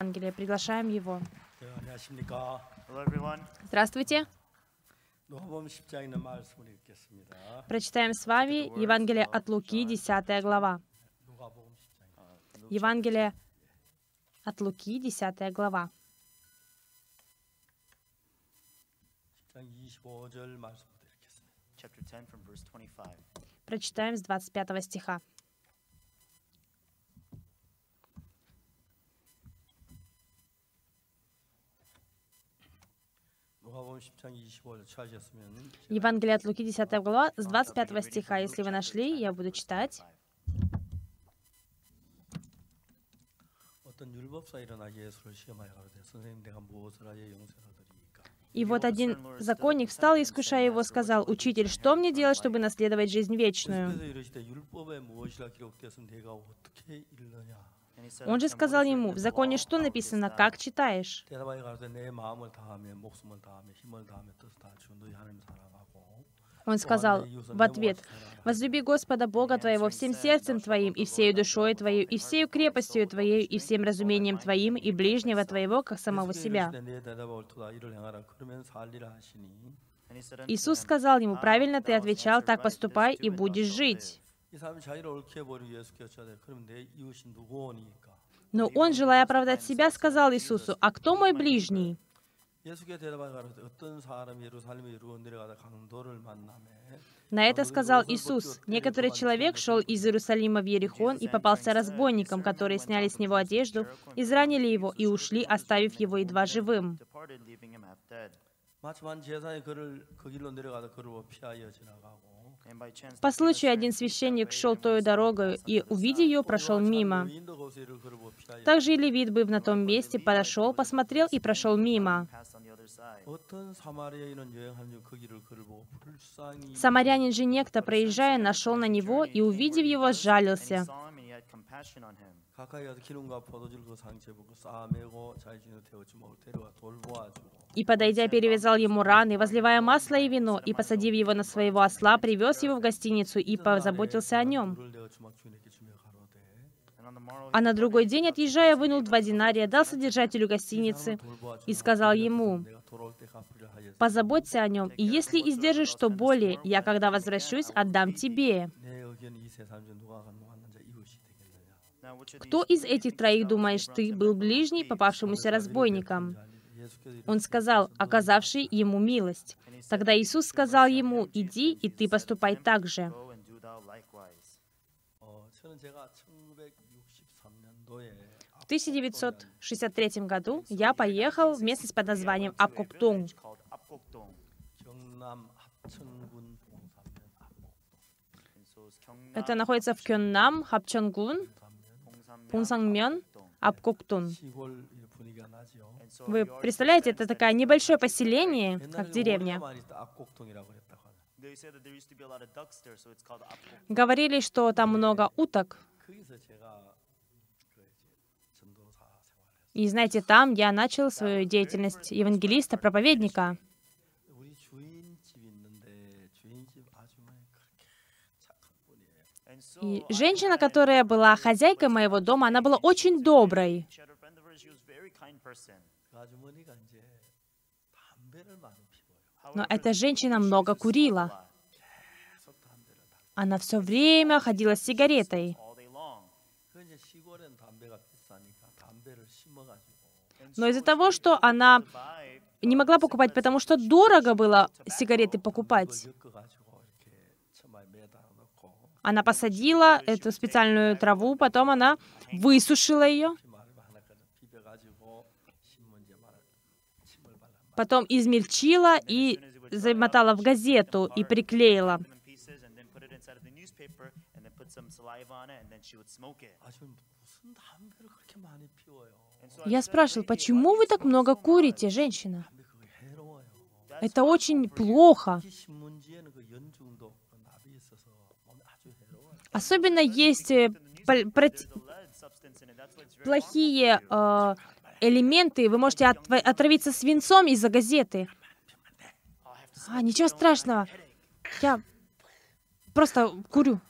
Евангелие. Приглашаем его. Здравствуйте. Прочитаем с вами Евангелие от Луки, 10 глава. Евангелие от Луки, 10 глава. Прочитаем с 25 стиха. Евангелие от Луки, 10 глава, с 25 стиха. Если вы нашли, я буду читать. И вот один законник встал искушая его, сказал, «Учитель, что мне делать, чтобы наследовать жизнь вечную?» Он же сказал ему, в законе что написано, как читаешь? Он сказал в ответ, «Возлюби Господа Бога твоего всем сердцем твоим, и всею душой твоей и всею крепостью твоей, и всем разумением твоим, и ближнего твоего, как самого себя». Иисус сказал ему, «Правильно ты отвечал, так поступай, и будешь жить». 이 사람이 자기를 옳게 버리고 예수께 여쭤되 그럼 내 이웃이 누구오니까 Но он, желая оправдать себя, сказал Иисусу, «А кто мой ближний?» 예수께 대답하여 가로되 어떤 사람이 예루살렘에 이루어 내려가다 강도를 만나매 На это сказал Иисус. Некоторый человек шел из Иерусалима в Ерихон и попался разбойникам, которые сняли с него одежду, изранили его и ушли, оставив его едва живым. departed, leaving him half dead. 마침 한 제사장이 그를 그 길로 내려가다 그를 피하여 지나가고 And by chance по случаю один священник шел той дорогой и, увидя ее, прошел мимо. Также и левит, быв на том месте, подошел, посмотрел и прошел мимо. Самарянин же некто, проезжая, нашел на него и, увидев его, сжалился. И, подойдя, перевязал ему раны, возливая масло и вино, и, посадив его на своего осла, привез его в гостиницу и позаботился о нем. А на другой день, отъезжая, вынул два динария, дал содержателю гостиницы и сказал ему, «Позаботься о нем, и если издержишь что более, я, когда возвращусь, отдам тебе». Кто из этих троих, думаешь ты, был ближний попавшемуся разбойникам? Он сказал, оказавший ему милость. Тогда Иисус сказал ему, иди, и ты поступай так же. В 1963 году я поехал в местность под названием Апкоктунг. Это находится в Кённам, Хапчонгун, Пунсангмен, Апкоктун. Вы представляете, это такое небольшое поселение, как деревня. Говорили, что там много уток. И знаете, там я начал свою деятельность евангелиста, проповедника. И женщина, которая была хозяйкой моего дома, она была очень доброй. Но эта женщина много курила. Она все время ходила с сигаретой. Но из-за того, что она не могла покупать, потому что дорого было сигареты покупать, она посадила эту специальную траву, потом она высушила ее, потом измельчила и замотала в газету и приклеила. Я спрашивал, почему вы так много курите, женщина? Это очень плохо. Особенно есть э, плохие э, элементы, вы можете от отравиться свинцом из-за газеты. А, ничего страшного. Я просто курю.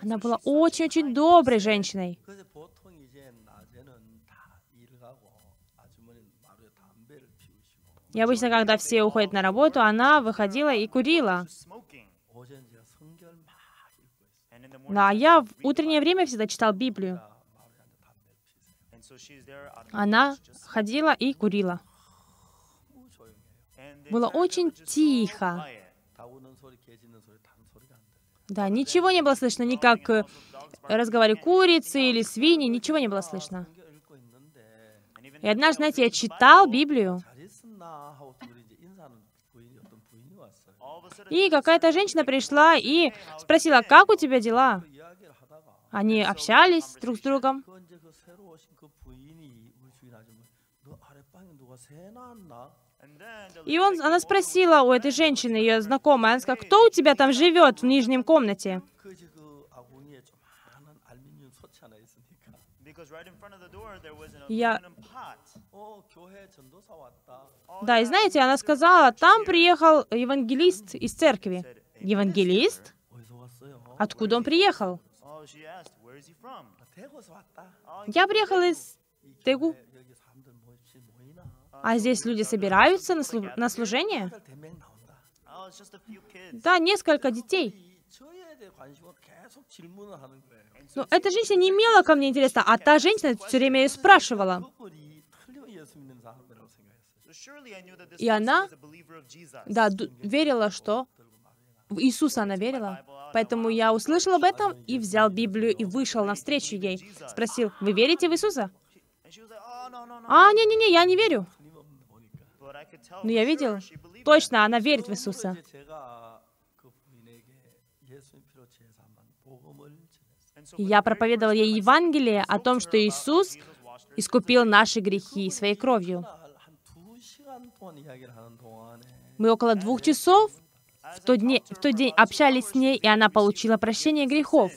Она была очень-очень доброй женщиной. И обычно, когда все уходят на работу, она выходила и курила. Да, я в утреннее время всегда читал Библию. Она ходила и курила. Было очень тихо. Да, ничего не было слышно, ни как разговоре курицы или свиньи, ничего не было слышно. И однажды, знаете, я читал Библию, и какая-то женщина пришла и спросила, как у тебя дела? Они общались друг с другом. И он, она спросила у этой женщины, ее знакомая, она сказала, кто у тебя там живет в нижнем комнате? Я... Да, и знаете, она сказала, там приехал евангелист из церкви. Евангелист? Откуда он приехал? Я приехал из Тегу. А здесь люди собираются на, слу... на служение? Да, несколько детей. Но эта женщина не имела ко мне интереса, а та женщина все время ее спрашивала. И она, да, верила, что в Иисуса она верила. Поэтому я услышал об этом и взял Библию и вышел навстречу ей. Спросил, вы верите в Иисуса? А, не-не-не, я не верю. Но я видел. Точно, она верит в Иисуса. Я проповедовал ей Евангелие о том, что Иисус искупил наши грехи своей кровью. Мы около двух часов в тот, дне, в тот день общались с ней, и она получила прощение грехов.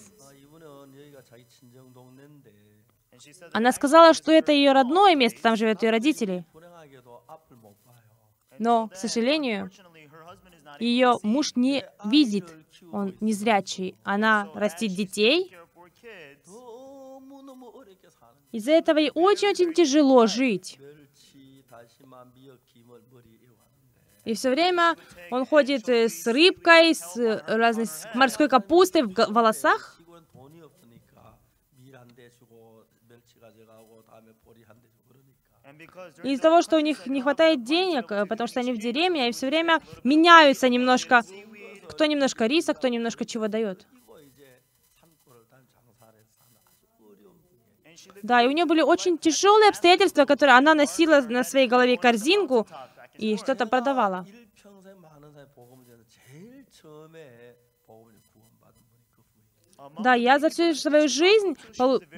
Она сказала, что это ее родное место, там живет ее родители. Но, к сожалению, ее муж не видит, он незрячий. Она растит детей, из-за этого ей очень-очень тяжело жить. И все время он ходит э, с рыбкой, с э, разной с морской капустой в волосах. Из-за того, что у них не хватает денег, э, потому что они в деревне, и все время меняются немножко, кто немножко риса, кто немножко чего дает. Да, и у нее были очень тяжелые обстоятельства, которые она носила на своей голове корзинку и что-то продавала. Да, я за всю свою жизнь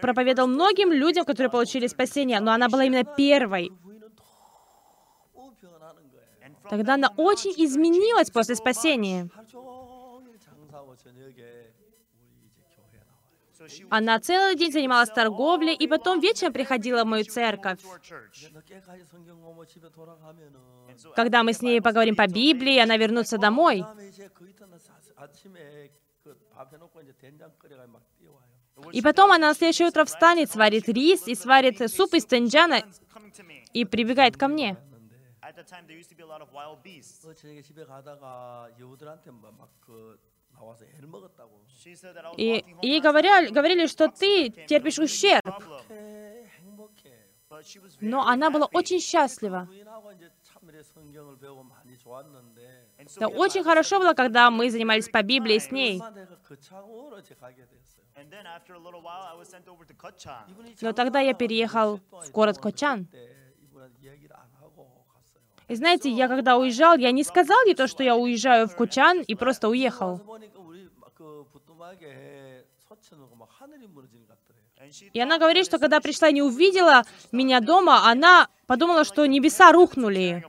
проповедовал многим людям, которые получили спасение, но она была именно первой. Тогда она очень изменилась после спасения. Она целый день занималась торговлей и потом вечером приходила в мою церковь. Когда мы с ней поговорим по Библии, она вернется домой. И потом она на следующее утро встанет, сварит рис и сварит суп из тенджана и прибегает ко мне. At that time, there used to be a lot of wild beasts. И ей говорили, говорили, что ты терпишь ущерб. Но она была очень счастлива. Это очень хорошо было, когда мы занимались по Библии с ней. Но тогда я переехал в город Кочан. И знаете, я когда уезжал, я не сказал ей то, что я уезжаю в Кучан, и просто уехал. И она говорит, что когда пришла и не увидела меня дома, она подумала, что небеса рухнули.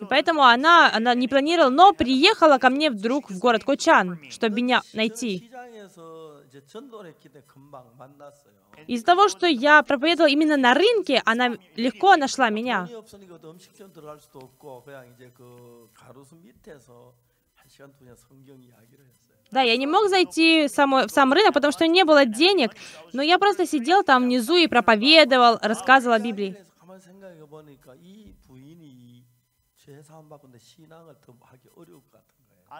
И поэтому она, она не планировала, но приехала ко мне вдруг в город Кочан, чтобы меня найти. Из-за того, что я проповедовал именно на рынке, она легко нашла меня. Да, я не мог зайти в сам, рынок, потому что не было денег, но я просто сидел там внизу и проповедовал, рассказывал о Библии.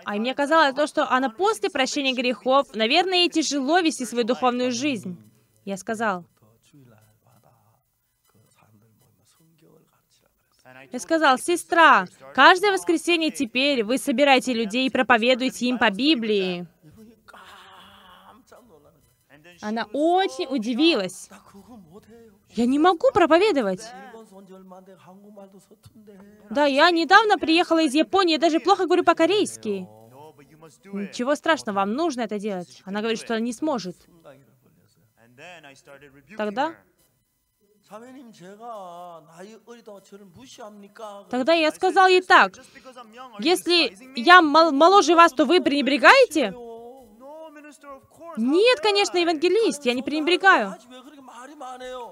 А мне казалось то, что она после прощения грехов, наверное, ей тяжело вести свою духовную жизнь. Я сказал, Я сказал, сестра, каждое воскресенье теперь вы собираете людей и проповедуете им по Библии. Она очень удивилась. Я не могу проповедовать. Да, я недавно приехала из Японии, я даже плохо говорю по-корейски. Ничего страшного, вам нужно это делать. Она говорит, что она не сможет. Тогда Тогда я сказал ей так, если я моложе вас, то вы пренебрегаете? Нет, конечно, евангелист, я не пренебрегаю.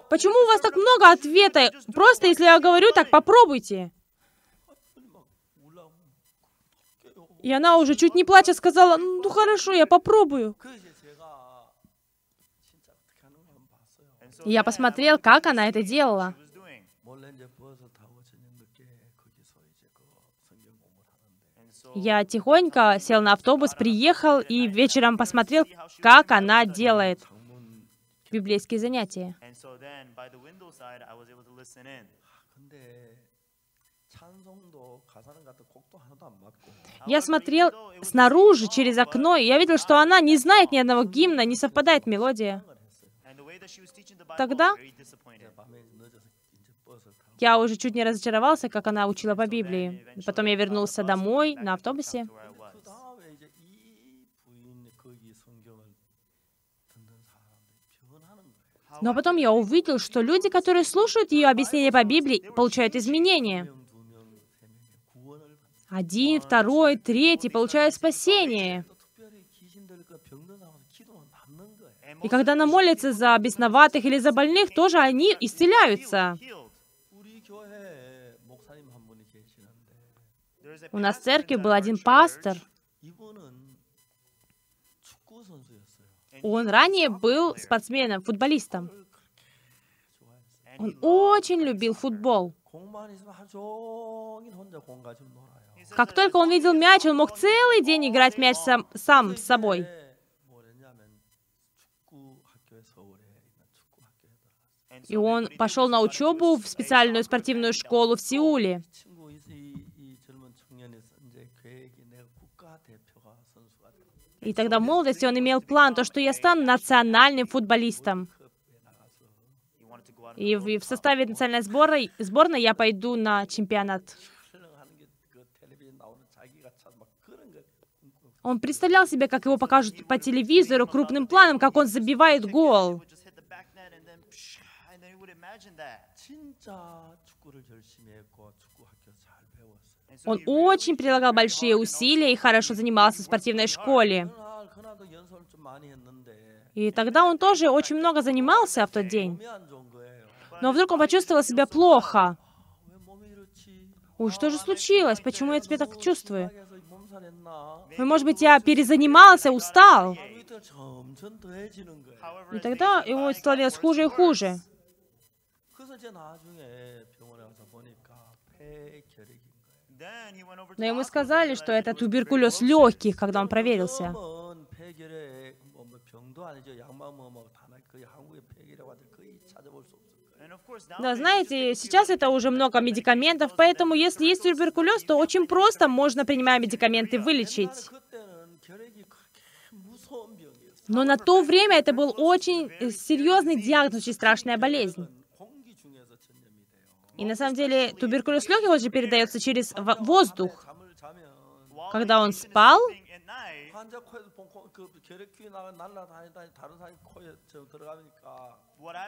Почему у вас так много ответа? Просто если я говорю так, попробуйте. И она уже чуть не плача сказала, ну хорошо, я попробую. Я посмотрел, как она это делала. Я тихонько сел на автобус, приехал и вечером посмотрел, как она делает библейские занятия. Я смотрел снаружи, через окно, и я видел, что она не знает ни одного гимна, не совпадает мелодия. Тогда я уже чуть не разочаровался, как она учила по Библии. Потом я вернулся домой на автобусе. Но потом я увидел, что люди, которые слушают ее объяснение по Библии, получают изменения. Один, второй, третий получают спасение. И когда она молится за бесноватых или за больных, тоже они исцеляются. У нас в церкви был один пастор. Он ранее был спортсменом, футболистом. Он очень любил футбол. Как только он видел мяч, он мог целый день играть мяч сам, сам с собой. И он пошел на учебу в специальную спортивную школу в Сеуле. И тогда в молодости он имел план, то, что я стану национальным футболистом. И в, составе национальной сборной, сборной я пойду на чемпионат. Он представлял себе, как его покажут по телевизору крупным планом, как он забивает гол. Он очень прилагал большие усилия и хорошо занимался в спортивной школе. И тогда он тоже очень много занимался в тот день. Но вдруг он почувствовал себя плохо. Уж что же случилось? Почему я тебя так чувствую? Ой, может быть, я перезанимался, устал? И тогда ему становилось хуже и хуже. Но ему сказали, что это туберкулез легких, когда он проверился. Да, знаете, сейчас это уже много медикаментов, поэтому если есть туберкулез, то очень просто можно, принимая медикаменты, вылечить. Но на то время это был очень серьезный диагноз, очень страшная болезнь. И на самом деле туберкулез легких же передается через воздух. Когда он спал,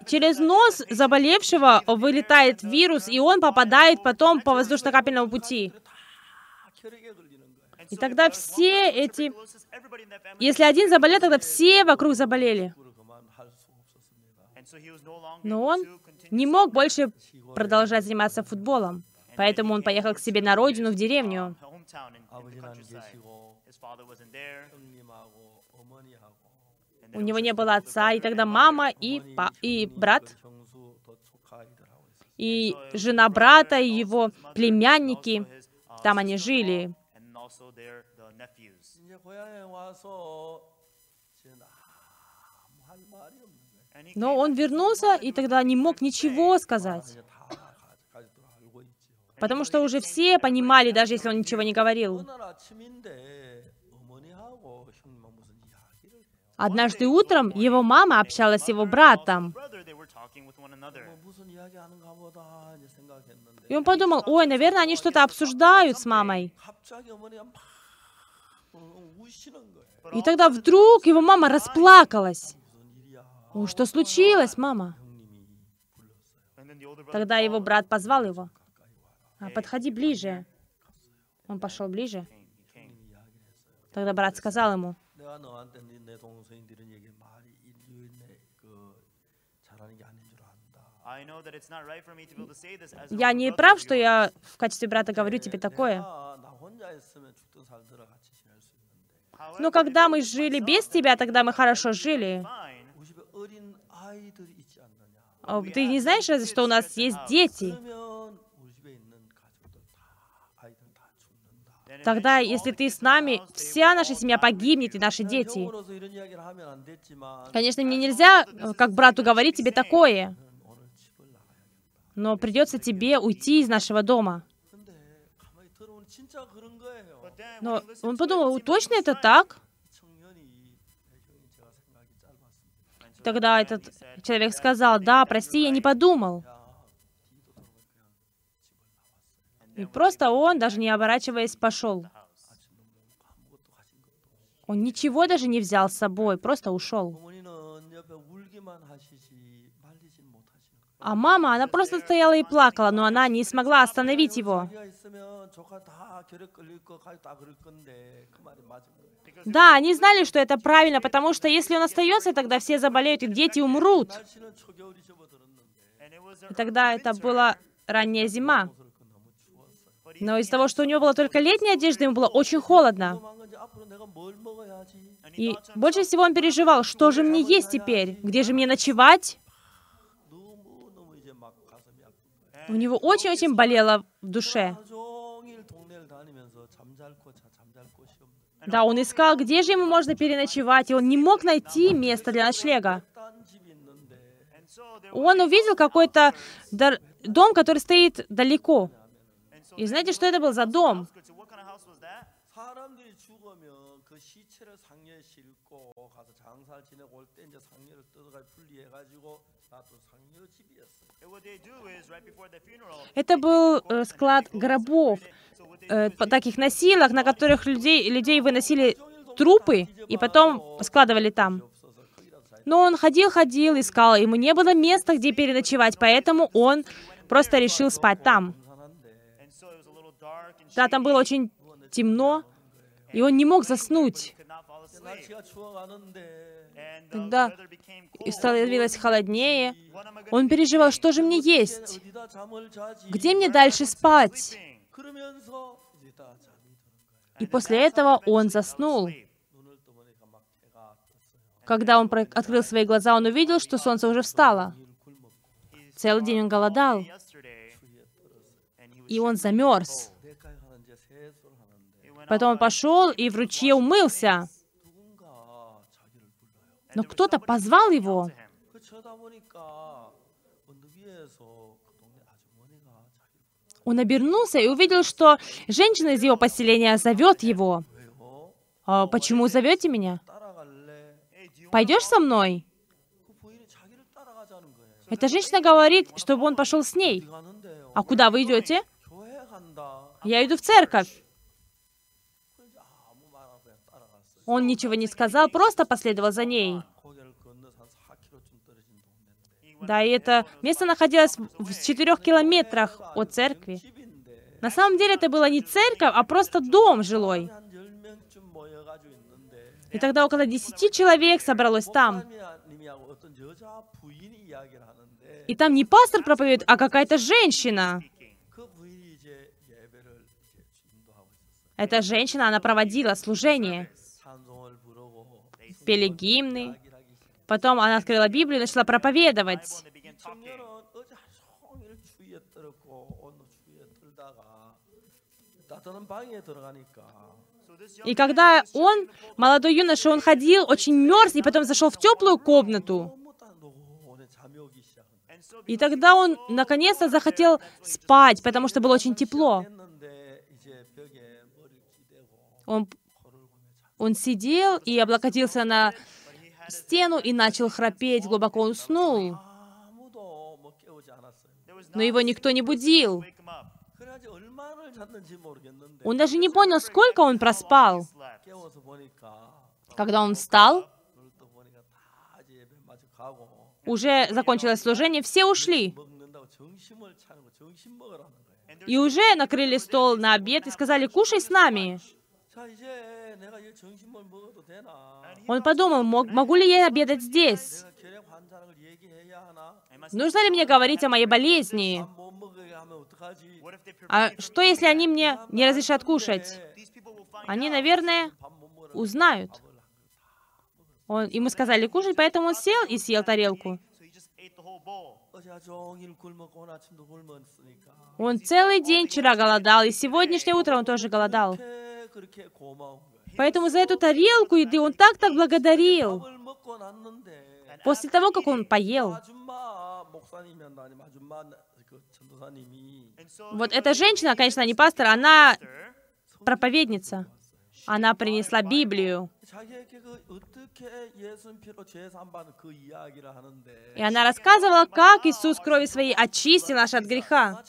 Через нос заболевшего вылетает вирус, и он попадает потом по воздушно-капельному пути. И тогда все эти... Если один заболел, тогда все вокруг заболели. Но он не мог больше продолжать заниматься футболом, поэтому он поехал к себе на родину, в деревню. У него не было отца, и тогда мама и, па и брат, и жена брата, и его племянники, там они жили. Но он вернулся и тогда не мог ничего сказать. Потому что уже все понимали, даже если он ничего не говорил. Однажды утром его мама общалась с его братом. И он подумал, ой, наверное, они что-то обсуждают с мамой. И тогда вдруг его мама расплакалась. Ну, что случилось, мама? Тогда его брат позвал его. А, подходи ближе. Он пошел ближе. Тогда брат сказал ему, я не прав, что я в качестве брата говорю тебе такое. Но когда мы жили без тебя, тогда мы хорошо жили. Ты не знаешь, что у нас есть дети? Тогда, если ты с нами, вся наша семья погибнет, и наши дети. Конечно, мне нельзя, э, как брату, говорить тебе такое. Но придется тебе уйти из нашего дома. Но он подумал, точно это так? Тогда этот человек сказал, да, прости, я не подумал. И просто он, даже не оборачиваясь, пошел. Он ничего даже не взял с собой, просто ушел. А мама, она просто стояла и плакала, но она не смогла остановить его. Да, они знали, что это правильно, потому что если он остается, тогда все заболеют, и дети умрут. И тогда это была ранняя зима. Но из-за того, что у него была только летняя одежда, ему было очень холодно. И больше всего он переживал, что же мне есть теперь, где же мне ночевать? У него очень-очень болело в душе. Да, он искал, где же ему можно переночевать, и он не мог найти место для ночлега. Он увидел какой-то дом, который стоит далеко. И знаете, что это был за дом? Это был э, склад гробов, э, таких носилок, на которых людей, людей выносили трупы и потом складывали там. Но он ходил-ходил, искал, ему не было места, где переночевать, поэтому он просто решил спать там. Да, там было очень темно, и он не мог заснуть когда стало становилось холоднее, он переживал, что же мне есть, где мне дальше спать. И после этого он заснул. Когда он открыл свои глаза, он увидел, что солнце уже встало. Целый день он голодал, и он замерз. Потом он пошел и в ручье умылся. Но кто-то позвал его. Он обернулся и увидел, что женщина из его поселения зовет его. «А «Почему зовете меня? Пойдешь со мной?» Эта женщина говорит, чтобы он пошел с ней. «А куда вы идете?» «Я иду в церковь». Он ничего не сказал, просто последовал за ней. Да, и это место находилось в четырех километрах от церкви. На самом деле это была не церковь, а просто дом жилой. И тогда около десяти человек собралось там. И там не пастор проповедует, а какая-то женщина. Эта женщина, она проводила служение пели гимны. Потом она открыла Библию и начала проповедовать. И когда он, молодой юноша, он ходил, очень мерз, и потом зашел в теплую комнату. И тогда он наконец-то захотел спать, потому что было очень тепло. Он он сидел и облокотился на стену и начал храпеть, глубоко уснул. Но его никто не будил. Он даже не понял, сколько он проспал. Когда он встал, уже закончилось служение, все ушли. И уже накрыли стол на обед и сказали, кушай с нами. Он подумал, могу ли я обедать здесь? Нужно ли мне говорить о моей болезни? А что, если они мне не разрешат кушать? Они, наверное, узнают. Он, ему сказали кушать, поэтому он сел и съел тарелку. Он целый день вчера голодал, и сегодняшнее утро он тоже голодал. Поэтому за эту тарелку еды он так-так благодарил. После того, как он поел. Вот эта женщина, конечно, не пастор, она проповедница. Она принесла Библию. И она рассказывала, как Иисус крови своей очистил нас от греха.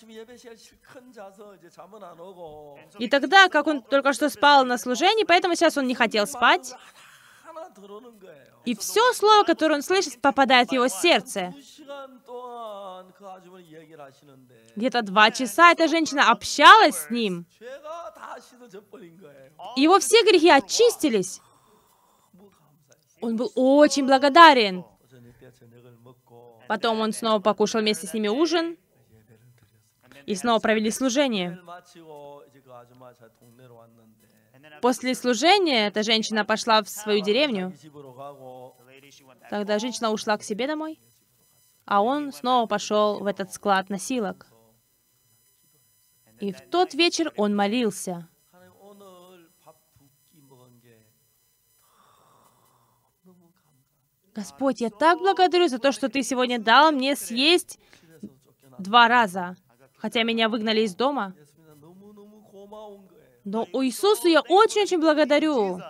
И тогда, как он только что спал на служении, поэтому сейчас он не хотел спать. И все слово, которое он слышит, попадает в его сердце. Где-то два часа эта женщина общалась с ним. Его все грехи очистились. Он был очень благодарен. Потом он снова покушал вместе с ними ужин и снова провели служение. После служения эта женщина пошла в свою деревню. Тогда женщина ушла к себе домой, а он снова пошел в этот склад носилок. И в тот вечер он молился. Господь, я так благодарю за то, что Ты сегодня дал мне съесть два раза, хотя меня выгнали из дома. Но у Иисуса я очень-очень благодарю.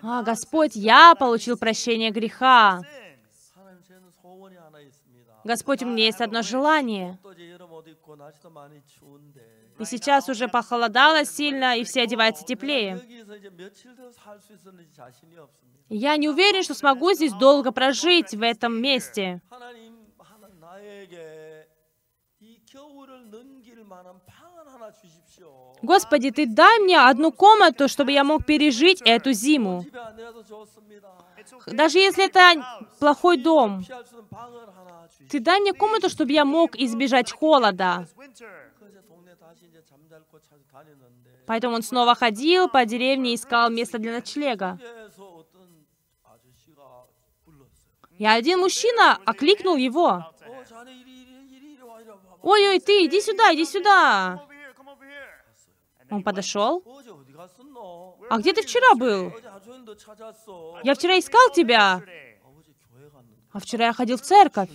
А, Господь, я получил прощение греха. Господь, у меня есть одно желание. И сейчас уже похолодало сильно, и все одеваются теплее. Я не уверен, что смогу здесь долго прожить в этом месте. Господи, Ты дай мне одну комнату, чтобы я мог пережить эту зиму. Даже если это плохой дом, Ты дай мне комнату, чтобы я мог избежать холода. Поэтому он снова ходил по деревне и искал место для ночлега. И один мужчина окликнул его. «Ой-ой, ты, иди сюда, иди сюда!» Он подошел. «А где ты вчера был?» «Я вчера искал тебя!» «А вчера я ходил в церковь!»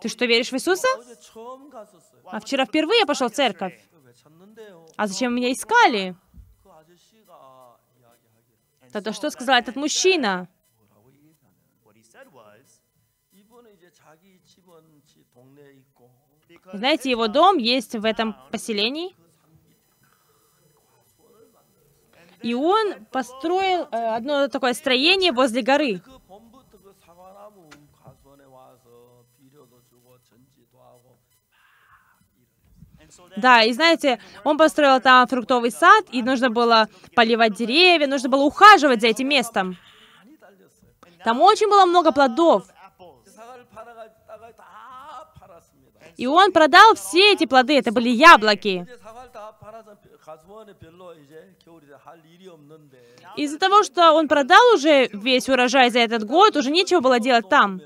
«Ты что, веришь в Иисуса?» «А вчера впервые я пошел в церковь!» А зачем меня искали? Тогда что сказал этот мужчина? Знаете, его дом есть в этом поселении. И он построил э, одно такое строение возле горы. Да, и знаете, он построил там фруктовый сад, и нужно было поливать деревья, нужно было ухаживать за этим местом. Там очень было много плодов. И он продал все эти плоды, это были яблоки. Из-за того, что он продал уже весь урожай за этот год, уже нечего было делать там.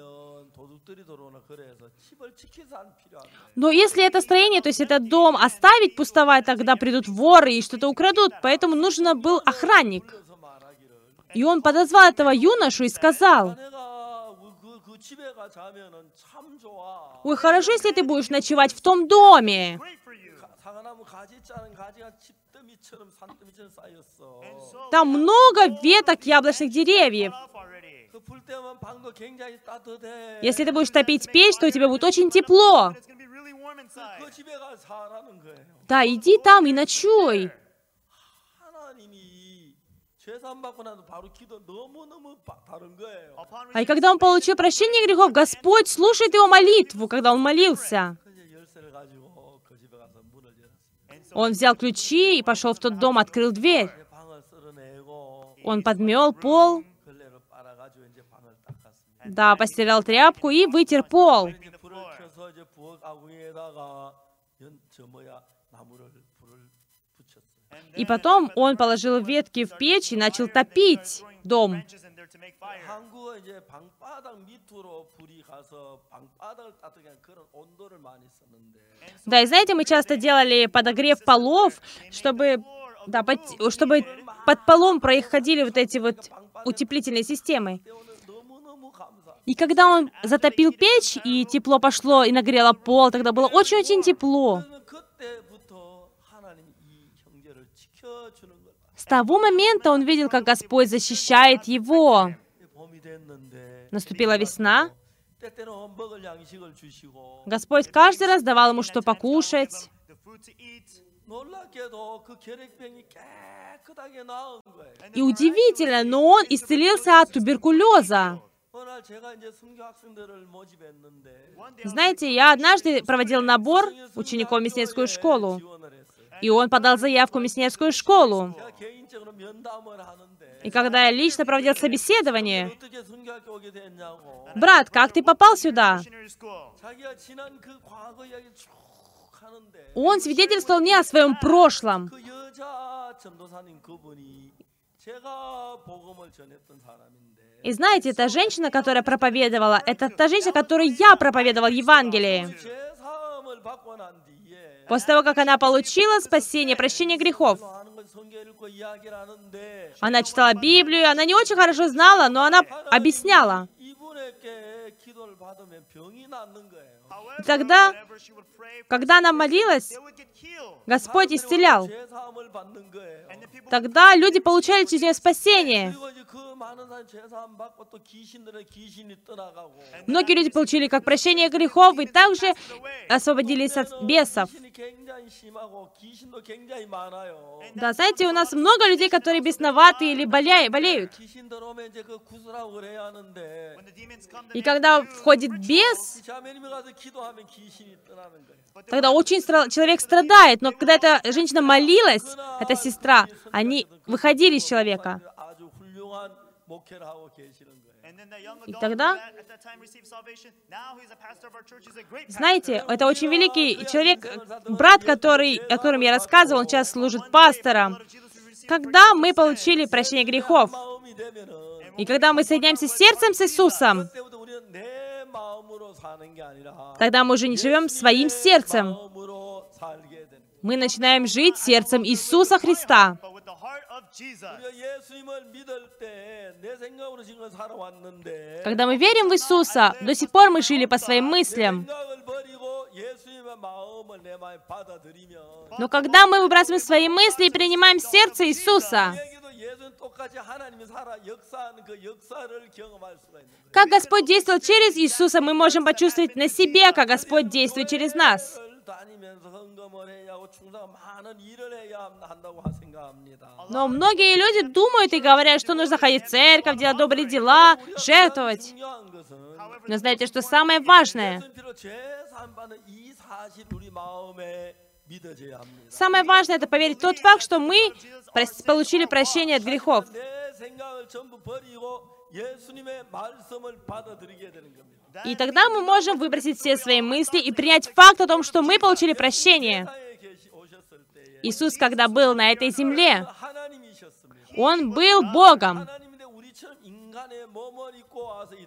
Но если это строение, то есть этот дом оставить пустовать, тогда придут воры и что-то украдут. Поэтому нужно был охранник. И он подозвал этого юношу и сказал, «Ой, хорошо, если ты будешь ночевать в том доме». Там много веток яблочных деревьев. Если ты будешь топить печь, то у тебя будет очень тепло. Да, иди там и ночуй. А и когда он получил прощение грехов, Господь слушает его молитву, когда он молился. Он взял ключи и пошел в тот дом, открыл дверь. Он подмел пол, да, постирал тряпку и вытер пол. И потом он положил ветки в печь и начал топить дом fire. 한국은 이제 방바닥 밑으로 불이 가서 방바닥을 따뜻하게 하는 그런 온도를 많이 썼는데 Да, и знаете, мы часто делали подогрев полов, чтобы, да, под- чтобы под полом проходили вот эти вот утеплительные системы. 때오늘 너무너무 감사. И когда он затопил печь, и тепло пошло и нагрело пол, тогда было очень-очень тепло. 그러면 그때부터 하나님이 이 형제를 지켜주는 걸 봐. С того момента он видел, как Господь защищает его. Наступила весна. Господь каждый раз давал ему что покушать. И удивительно, но он исцелился от туберкулеза. Знаете, я однажды проводил набор учеников в мясницкую школу, и он подал заявку в мясницкую школу. И когда я лично проводил собеседование, брат, как ты попал сюда? Он свидетельствовал мне о своем прошлом. И знаете, та женщина, которая проповедовала, это та женщина, которой я проповедовал Евангелие. После того, как она получила спасение, прощение грехов, она читала Библию, она не очень хорошо знала, но она объясняла. Тогда, когда она молилась, Господь исцелял. Тогда люди получали через нее спасение. Многие люди получили как прощение грехов и также освободились от бесов. Да, знаете, у нас много людей, которые бесноваты или болеют. И когда входит бес, тогда очень стра человек страдает. Но когда эта женщина молилась, эта сестра, они выходили из человека. И тогда, знаете, это очень великий человек, брат, который, о котором я рассказывал, он сейчас служит пастором когда мы получили прощение грехов, и когда мы соединяемся с сердцем с Иисусом, тогда мы уже не живем своим сердцем. Мы начинаем жить сердцем Иисуса Христа. Когда мы верим в Иисуса, до сих пор мы жили по своим мыслям. Но когда мы выбрасываем свои мысли и принимаем сердце Иисуса, как Господь действовал через Иисуса, мы можем почувствовать на себе, как Господь действует через нас. Но многие люди думают и говорят, что нужно ходить в церковь, делать добрые дела, жертвовать. Но знаете, что самое важное? Самое важное — это поверить в тот факт, что мы получили прощение от грехов. И тогда мы можем выбросить все свои мысли и принять факт о том, что мы получили прощение. Иисус, когда был на этой земле, Он был Богом.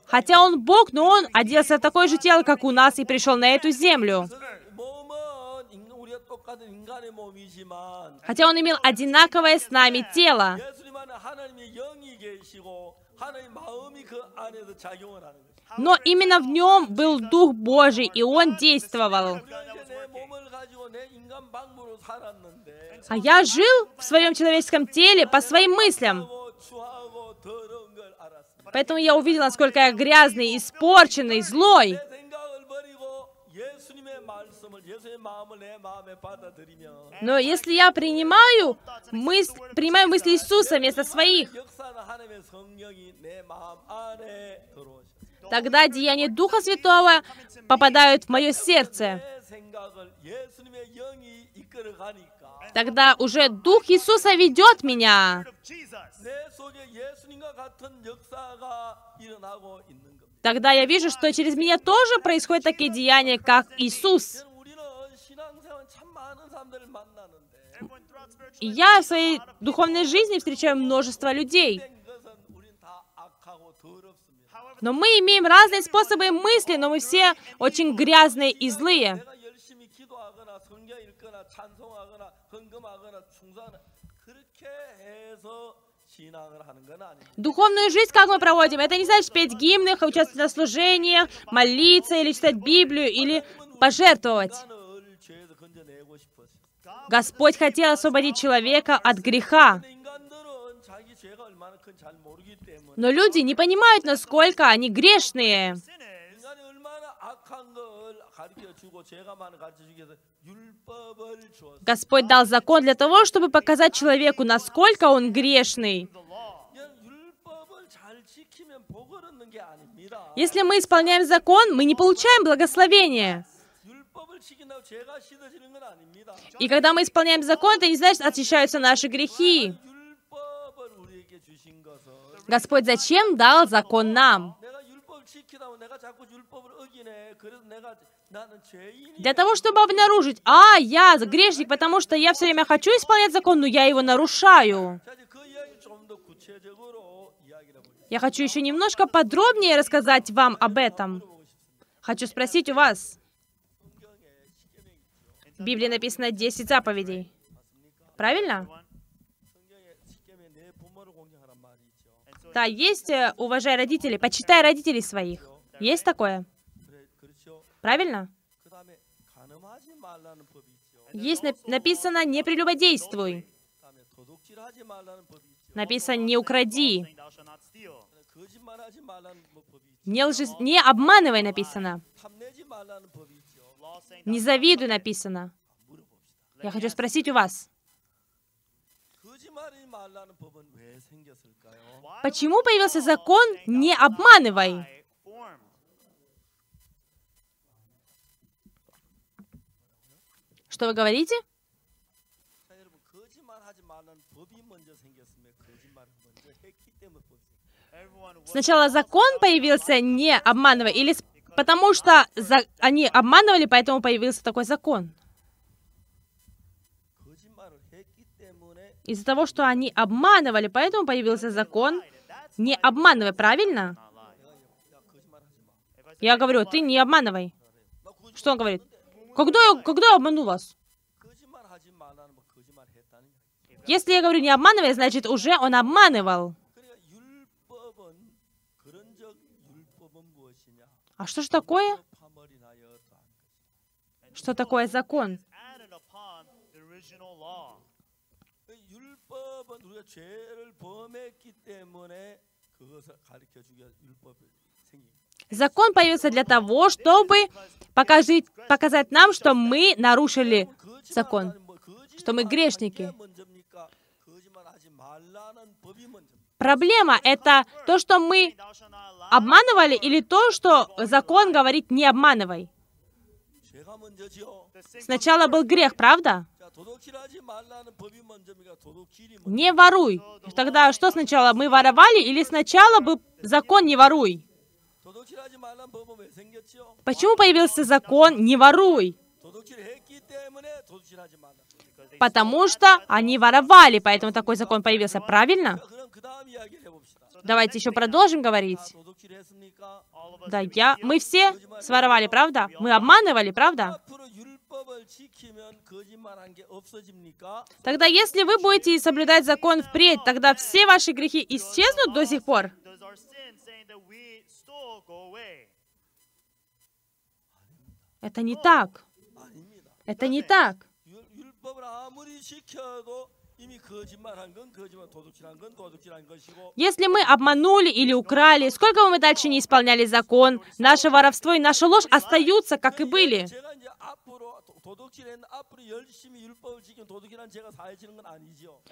Хотя Он Бог, но Он оделся в такое же тело, как у нас, и пришел на эту землю. Хотя он имел одинаковое с нами тело. Но именно в нем был Дух Божий, и он действовал. А я жил в своем человеческом теле по своим мыслям. Поэтому я увидел, насколько я грязный, испорченный, злой. Но если я принимаю, мысль, принимаю мысли Иисуса вместо своих, тогда деяния Духа Святого попадают в мое сердце. Тогда уже Дух Иисуса ведет меня. Тогда я вижу, что через меня тоже происходят такие деяния, как Иисус. И я в своей духовной жизни встречаю множество людей. Но мы имеем разные способы мысли, но мы все очень грязные и злые. Духовную жизнь как мы проводим? Это не значит петь гимны, участвовать на служениях, молиться или читать Библию, или пожертвовать. Господь хотел освободить человека от греха. Но люди не понимают, насколько они грешные. Господь дал закон для того, чтобы показать человеку, насколько он грешный. Если мы исполняем закон, мы не получаем благословения. И когда мы исполняем закон, это не значит, очищаются наши грехи. Господь зачем дал закон нам? Для того, чтобы обнаружить, а, я грешник, потому что я все время хочу исполнять закон, но я его нарушаю. Я хочу еще немножко подробнее рассказать вам об этом. Хочу спросить у вас. В Библии написано 10 заповедей. Правильно? Да, есть э, «уважай родителей», «почитай родителей своих». Есть такое? Правильно? Есть написано «не прелюбодействуй». Написано «не укради». Не, лжи... не обманывай написано. Не завидуй, написано. Я хочу спросить у вас, почему появился закон «не обманывай»? Что вы говорите? Сначала закон появился «не обманывай» или Потому что за... они обманывали, поэтому появился такой закон. Из-за того, что они обманывали, поэтому появился закон «Не обманывай», правильно? Я говорю, ты не обманывай. Что он говорит? Когда я, когда я обману вас? Если я говорю «не обманывай», значит, уже он обманывал. А что же такое? Что такое закон? Закон появился для того, чтобы покажить, показать нам, что мы нарушили закон, что мы грешники. Проблема — это то, что мы обманывали, или то, что закон говорит «не обманывай». Сначала был грех, правда? Не воруй. Тогда что сначала, мы воровали или сначала был закон «не воруй»? Почему появился закон «не воруй»? Потому что они воровали, поэтому такой закон появился, правильно? Давайте еще продолжим говорить. Да, я... Мы все своровали, правда? Мы обманывали, правда? Тогда если вы будете соблюдать закон впредь, тогда все ваши грехи исчезнут до сих пор? Это не так. Это не так. Если мы обманули или украли, сколько бы мы дальше не исполняли закон, наше воровство и наша ложь остаются, как и были.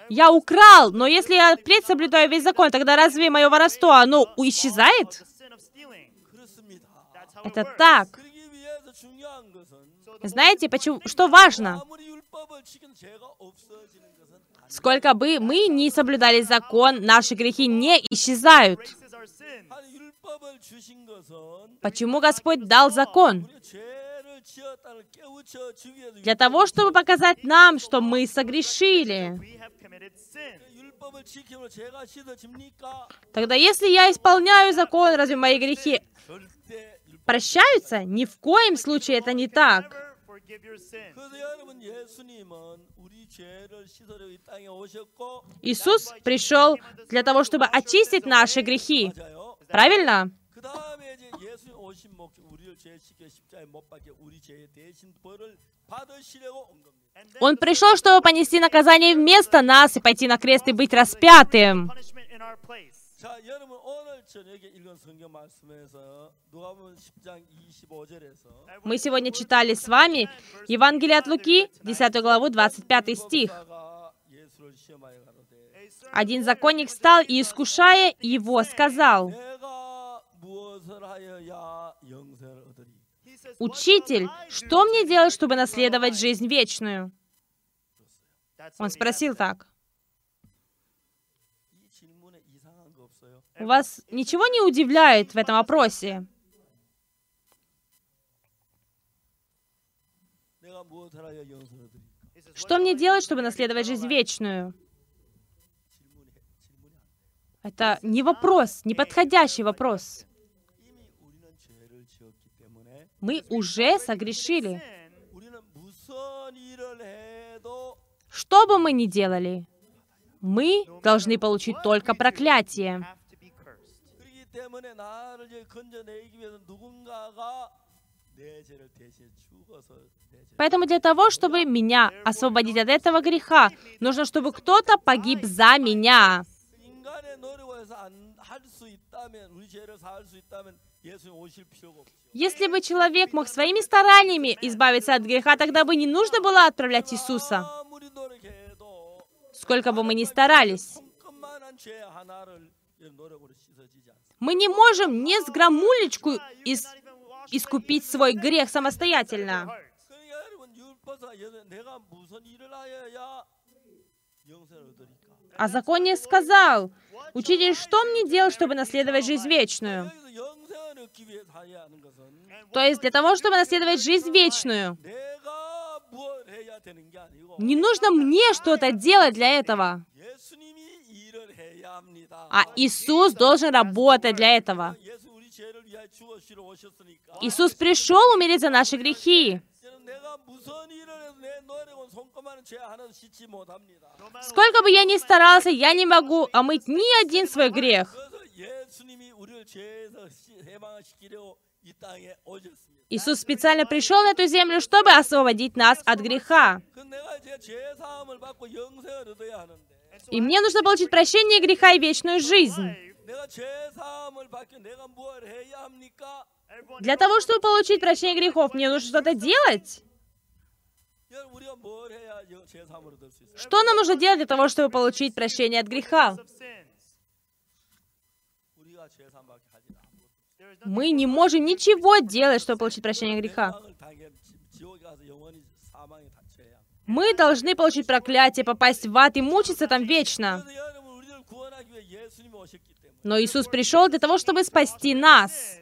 Я украл, но если я впредь соблюдаю весь закон, тогда разве мое воровство, оно исчезает? Это так. Знаете, почему? Что важно? Сколько бы мы ни соблюдали закон, наши грехи не исчезают. Почему Господь дал закон? Для того, чтобы показать нам, что мы согрешили. Тогда если я исполняю закон, разве мои грехи прощаются? Ни в коем случае это не так. Иисус пришел для того, чтобы очистить наши грехи. Правильно? Он пришел, чтобы понести наказание вместо нас и пойти на крест и быть распятым. punishment in our place. 자, 여러분 오늘 저녁에 읽은 성경 말씀에서 누가복음 10장 25절에서 Мы сегодня читали с вами Евангелие от Луки, 10 главу, 25 стих. 예수를 시험하여 가로되 A certain Один законник встал и, искушая его, сказал, 내가 무엇을 하여야 영생을 얻으리? he says, "What «Учитель, shall I do что мне to делать, inherit чтобы eternal наследовать life?» жизнь вечную?» That's Он what he спросил asked. так. Вас ничего не удивляет в этом опросе? Что мне делать, чтобы наследовать жизнь вечную? Это не вопрос, не подходящий вопрос. Мы уже согрешили. Что бы мы ни делали, мы должны получить только проклятие. 때문에 나를 이제 건져내기 위해서 누군가가 내 죄를 대신 죽어서 내 죄를 Поэтому для того, чтобы меня освободить от этого греха, нужно, чтобы кто-то погиб за меня. 인간의 노력으로 해서 할 수 있다면 우리 죄를 사할 수 있다면 예수님 오실 필요가 없죠. Если бы человек мог своими стараниями избавиться от греха, тогда бы не нужно было отправлять Иисуса. 아무리 노력해도 Сколько бы мы ни старались. Мы не можем ни с грамулечку из... искупить свой грех самостоятельно. А законник сказал, «Учитель, что мне делать, чтобы наследовать жизнь вечную?» То есть для того, чтобы наследовать жизнь вечную, не нужно мне что-то делать для этого. А Иисус должен работать для этого. Иисус пришел умереть за наши грехи. Сколько бы я ни старался, я не могу омыть ни один свой грех. Иисус специально пришел на эту землю, чтобы освободить нас от греха. И мне нужно получить прощение греха и вечную жизнь. Для того, чтобы получить прощение грехов, мне нужно что-то делать? Что нам нужно делать для того, чтобы получить прощение от греха? Мы не можем ничего делать, чтобы получить прощение греха. Мы должны получить проклятие, попасть в ад и мучиться там вечно. Но Иисус пришел для того, чтобы спасти нас.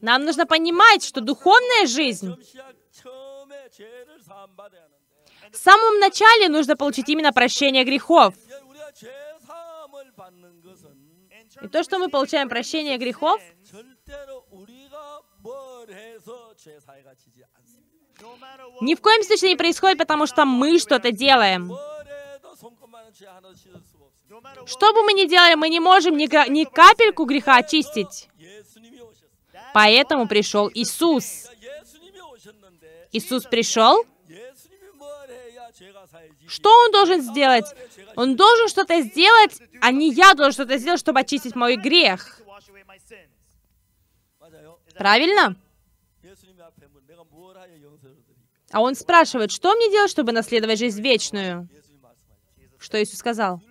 Нам нужно понимать, что духовная жизнь... В самом начале нужно получить именно прощение грехов. И то, что мы получаем прощение грехов, ни в коем случае не происходит, потому что мы что-то делаем. Что бы мы ни делали, мы не можем ни, ни капельку греха очистить. Поэтому пришел Иисус. Иисус пришел. Что он должен сделать? Он должен что-то сделать, а не я должен что-то сделать, чтобы очистить мой грех. Правильно? А он спрашивает, что мне делать, чтобы наследовать жизнь вечную? Что Иисус сказал?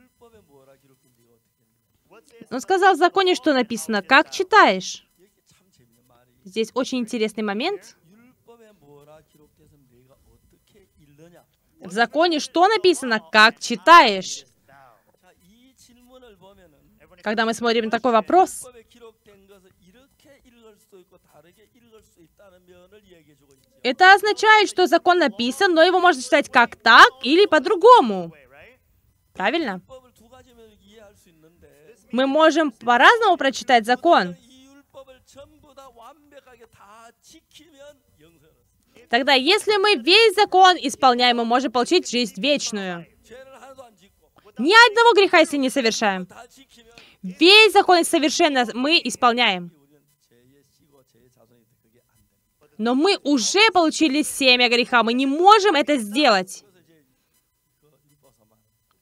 Он сказал в законе, что написано, как читаешь. Здесь очень интересный момент. В законе что написано? Как читаешь? Когда мы смотрим такой вопрос, Это означает, что закон написан, но его можно читать как так или по-другому. Правильно? Мы можем по-разному прочитать закон. Тогда, если мы весь закон исполняем, мы можем получить жизнь вечную. Ни одного греха, если не совершаем. Весь закон совершенно мы исполняем. Но мы уже получили семя греха, мы не можем это сделать.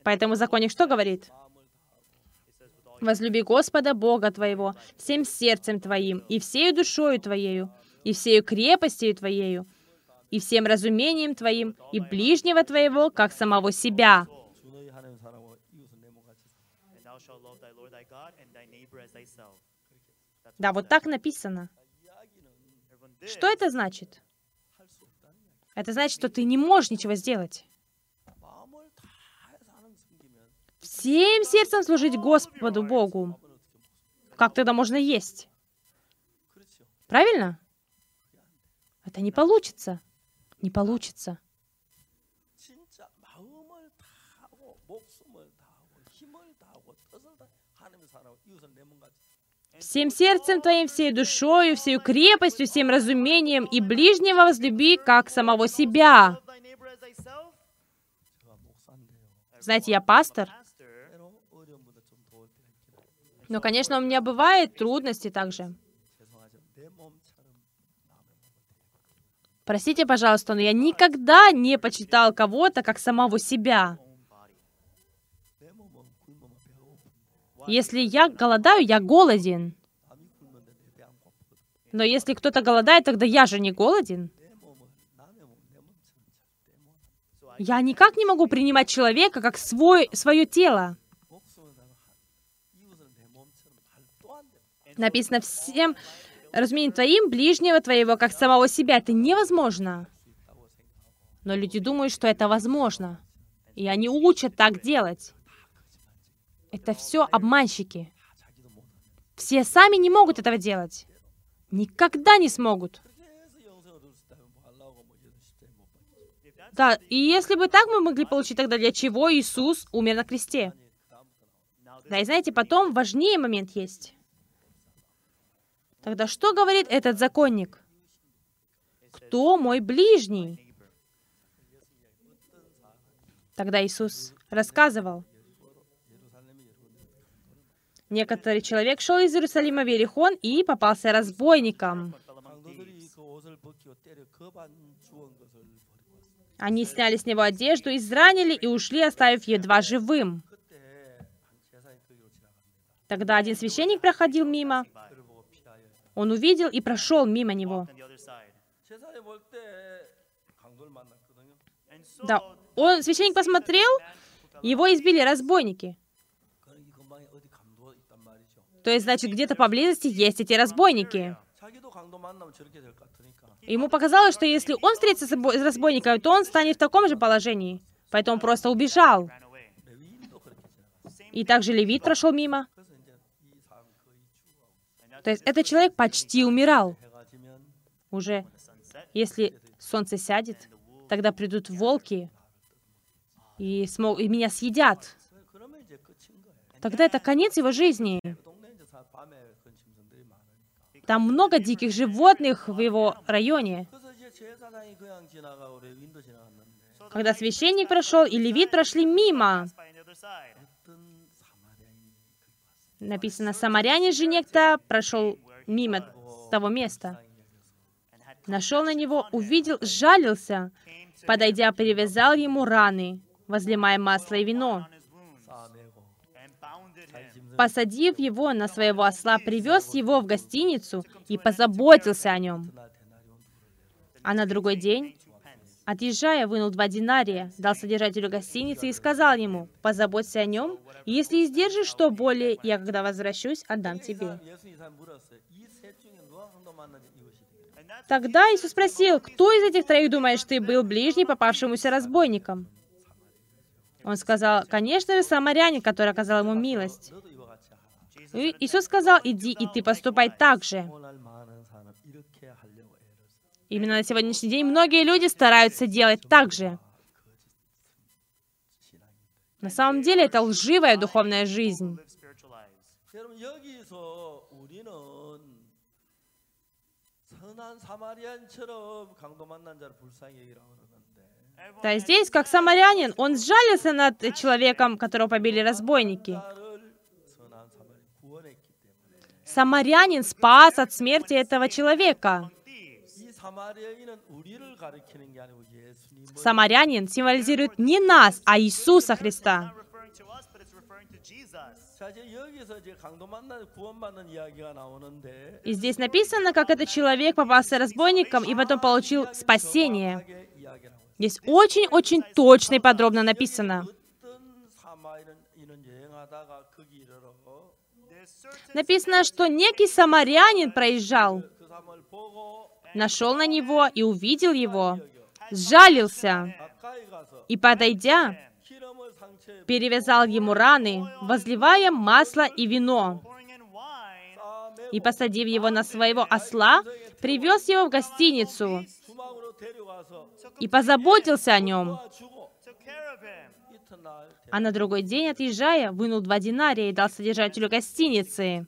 Поэтому законник что говорит? Возлюби Господа Бога твоего всем сердцем твоим, и всею душою твоею, и всею крепостью твоею, и всем разумением твоим, и ближнего твоего, как самого себя. Да, вот так написано. Что это значит? Это значит, что ты не можешь ничего сделать. Всем сердцем служить Господу Богу. Как тогда можно есть? Правильно? Это не получится. Не получится всем сердцем твоим, всей душою, всей крепостью, всем разумением и ближнего возлюби, как самого себя. Знаете, я пастор, но, конечно, у меня бывают трудности также. Простите, пожалуйста, но я никогда не почитал кого-то как самого себя. Если я голодаю, я голоден. Но если кто-то голодает, тогда я же не голоден. Я никак не могу принимать человека как свой, свое тело. Написано всем, разумеется, твоим ближнего твоего, как самого себя. Это невозможно. Но люди думают, что это возможно. И они учат так делать. Это все обманщики. Все сами не могут этого делать. Никогда не смогут. Да, и если бы так мы могли получить тогда, для чего Иисус умер на кресте? Да, и знаете, потом важнее момент есть. Тогда что говорит этот законник? Кто мой ближний? Тогда Иисус рассказывал, Некоторый человек шел из Иерусалима в Ерихон и попался разбойникам. Они сняли с него одежду, изранили и ушли, оставив едва живым. Тогда один священник проходил мимо. Он увидел и прошел мимо него. Да, он, священник посмотрел, его избили разбойники. То есть, значит, где-то поблизости есть эти разбойники. Ему показалось, что если он встретится с разбойником, то он станет в таком же положении. Поэтому он просто убежал. И также левит прошел мимо. То есть этот человек почти умирал. Уже если солнце сядет, тогда придут волки и, смог, и меня съедят. Тогда это конец его жизни. Там много диких животных в его районе. Когда священник прошел и левит прошли мимо, написано, самарянин же некто прошел мимо того места. Нашел на него, увидел, жалился, подойдя, перевязал ему раны, возлимая масло и вино посадив его на своего осла, привез его в гостиницу и позаботился о нем. А на другой день, отъезжая, вынул два динария, дал содержателю гостиницы и сказал ему, «Позаботься о нем, и если издержишь что более, я, когда возвращусь, отдам тебе». Тогда Иисус спросил, «Кто из этих троих, думаешь, ты был ближний попавшемуся разбойникам?» Он сказал, «Конечно же, самарянин, который оказал ему милость». И Иисус сказал, иди, и ты поступай так же. Именно на сегодняшний день многие люди стараются делать так же. На самом деле это лживая духовная жизнь. Да, здесь, как самарянин, он сжалился над человеком, которого побили разбойники. Самарянин спас от смерти этого человека. Самарянин символизирует не нас, а Иисуса Христа. И здесь написано, как этот человек попался разбойником и потом получил спасение. Здесь очень-очень точно и подробно написано. Написано, что некий самарянин проезжал, нашел на него и увидел его, сжалился, и, подойдя, перевязал ему раны, возливая масло и вино. И, посадив его на своего осла, привез его в гостиницу и позаботился о нем. А на другой день, отъезжая, вынул два динария и дал содержателю гостиницы.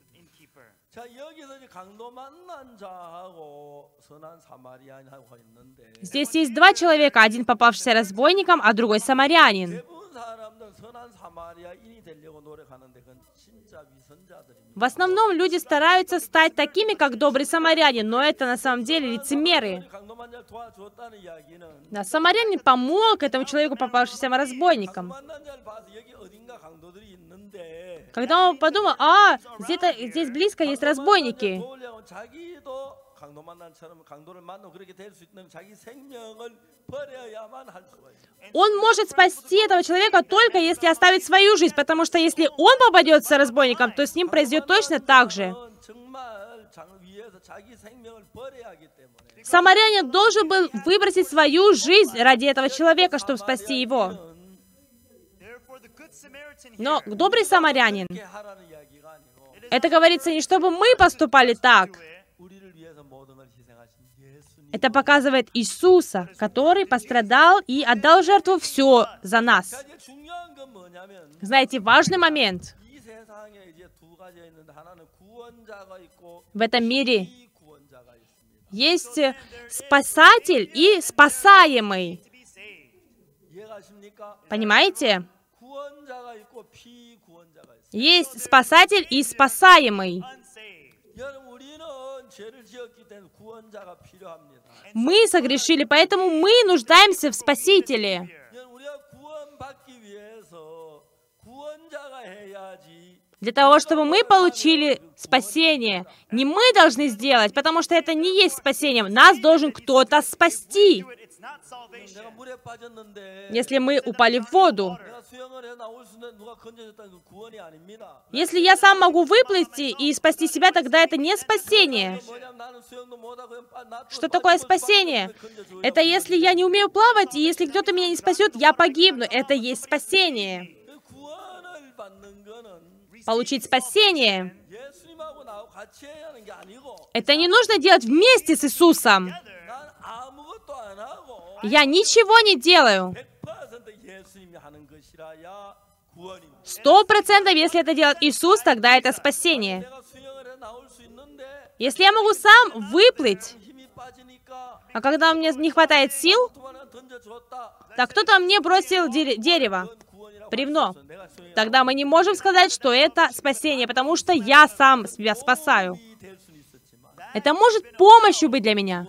Здесь есть два человека, один попавшийся разбойником, а другой самарянин. В основном люди стараются стать такими, как добрый самарянин, но это на самом деле лицемеры. Да, самарянин помог этому человеку, попавшимся разбойникам. Когда он подумал, а, здесь, здесь близко есть разбойники. 도우려고 자기도 강도 만난처럼 강도를 만나고 그렇게 될 수 있는 자기 생명을 버려야만 할 수가 있어요. Он может спасти этого человека только если оставит свою жизнь, потому что если он попадется разбойником, то с ним произойдет точно так же. 그건 정말 장 위에서 자기 생명을 버려야 하기 때문에 Самарянин должен был выбросить свою жизнь ради этого человека, чтобы спасти его. Therefore, the good Samaritan Но here добрый самарянин, 그렇게 하라는 이야기가 아니고 это говорится не чтобы мы поступали так. это показывает Иисуса, который пострадал и отдал жертву все за нас. Знаете, важный момент. В этом мире есть спасатель и спасаемый. Понимаете? Есть спасатель и спасаемый. Мы согрешили, поэтому мы нуждаемся в Спасителе. Для того, чтобы мы получили спасение, не мы должны сделать, потому что это не есть спасением. Нас должен кто-то спасти. Если мы упали в воду, если я сам могу выплыть и спасти себя, тогда это не спасение. Что такое спасение? Это если я не умею плавать, и если кто-то меня не спасет, я погибну. Это есть спасение. Получить спасение. Это не нужно делать вместе с Иисусом. Я ничего не делаю. Сто процентов, если это делает Иисус, тогда это спасение. Если я могу сам выплыть, а когда мне не хватает сил, так кто-то мне бросил дерево, бревно. Тогда мы не можем сказать, что это спасение, потому что я сам себя спасаю. Это может помощью быть для меня.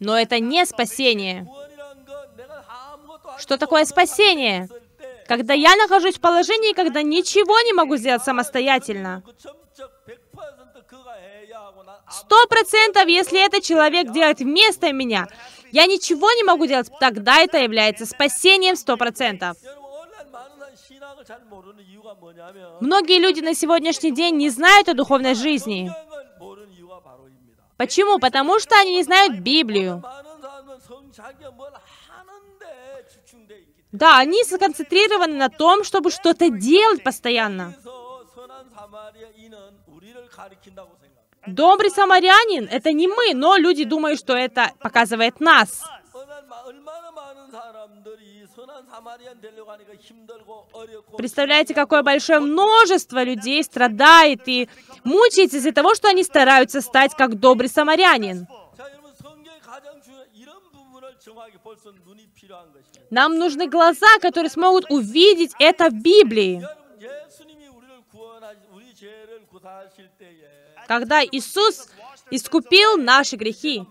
Но это не спасение. Что такое спасение? Когда я нахожусь в положении, когда ничего не могу сделать самостоятельно. Сто процентов, если этот человек делает вместо меня, я ничего не могу делать, тогда это является спасением сто процентов. Многие люди на сегодняшний день не знают о духовной жизни. Почему? Потому что они не знают Библию. Да, они сконцентрированы на том, чтобы что-то делать постоянно. Добрый самарянин — это не мы, но люди думают, что это показывает нас. Представляете, какое большое множество людей страдает и мучается из-за того, что они стараются стать как добрый самарянин. Нам нужны глаза, которые смогут увидеть это в Библии. Когда Иисус искупил наши грехи,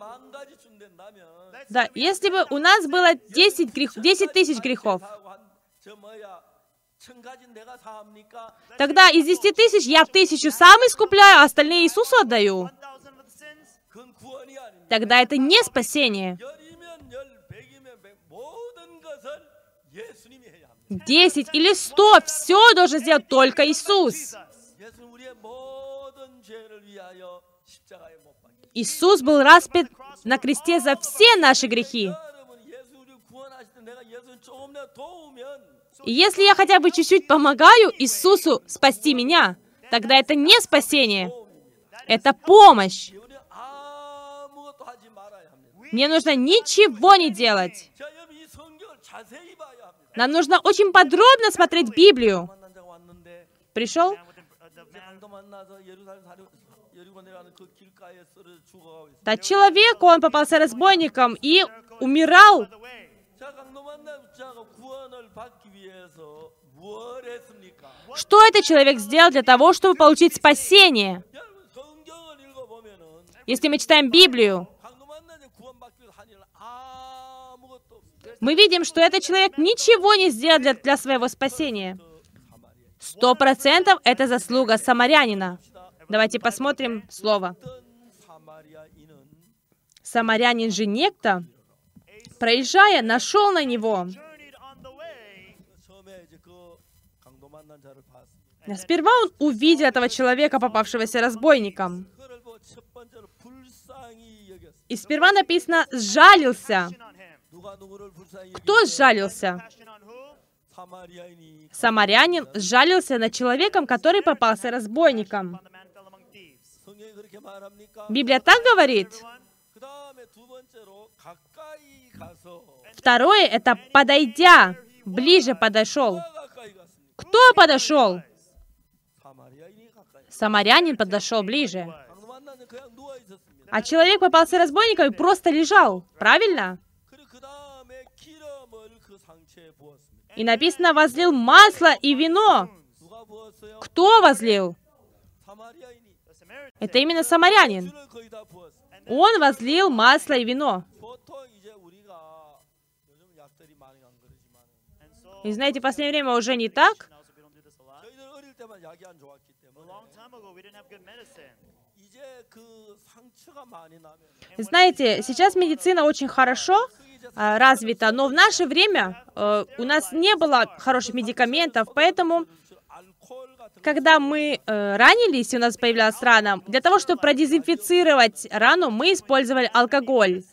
да, если бы у нас было 10, грех, 10 тысяч грехов, тогда из 10 тысяч я тысячу сам искупляю, а остальные Иисусу отдаю. Тогда это не спасение. 10 или 100, все должен сделать только Иисус. Иисус был распят на кресте за все наши грехи. И если я хотя бы чуть-чуть помогаю Иисусу спасти меня, тогда это не спасение, это помощь. Мне нужно ничего не делать. Нам нужно очень подробно смотреть Библию. Пришел? Тот человек, он попался разбойником и умирал. Что этот человек сделал для того, чтобы получить спасение? Если мы читаем Библию, мы видим, что этот человек ничего не сделал для, для своего спасения. Сто процентов это заслуга самарянина. Давайте посмотрим слово. Самарянин же некто, проезжая, нашел на него. Сперва он увидел этого человека, попавшегося разбойником. И сперва написано «сжалился». Кто сжалился? Самарянин сжалился над человеком, который попался разбойником. Библия так говорит. Второе — это подойдя, ближе подошел. Кто подошел? Самарянин подошел ближе. А человек попался разбойником и просто лежал, правильно? И написано, возлил масло и вино. Кто возлил? Это именно самарянин. Он возлил масло и вино. И знаете, в последнее время уже не так. Знаете, сейчас медицина очень хорошо а, развита, но в наше время э, у нас не было хороших медикаментов, поэтому когда мы э, ранились, у нас появлялась рана, для того, чтобы продезинфицировать рану, мы использовали алкоголь.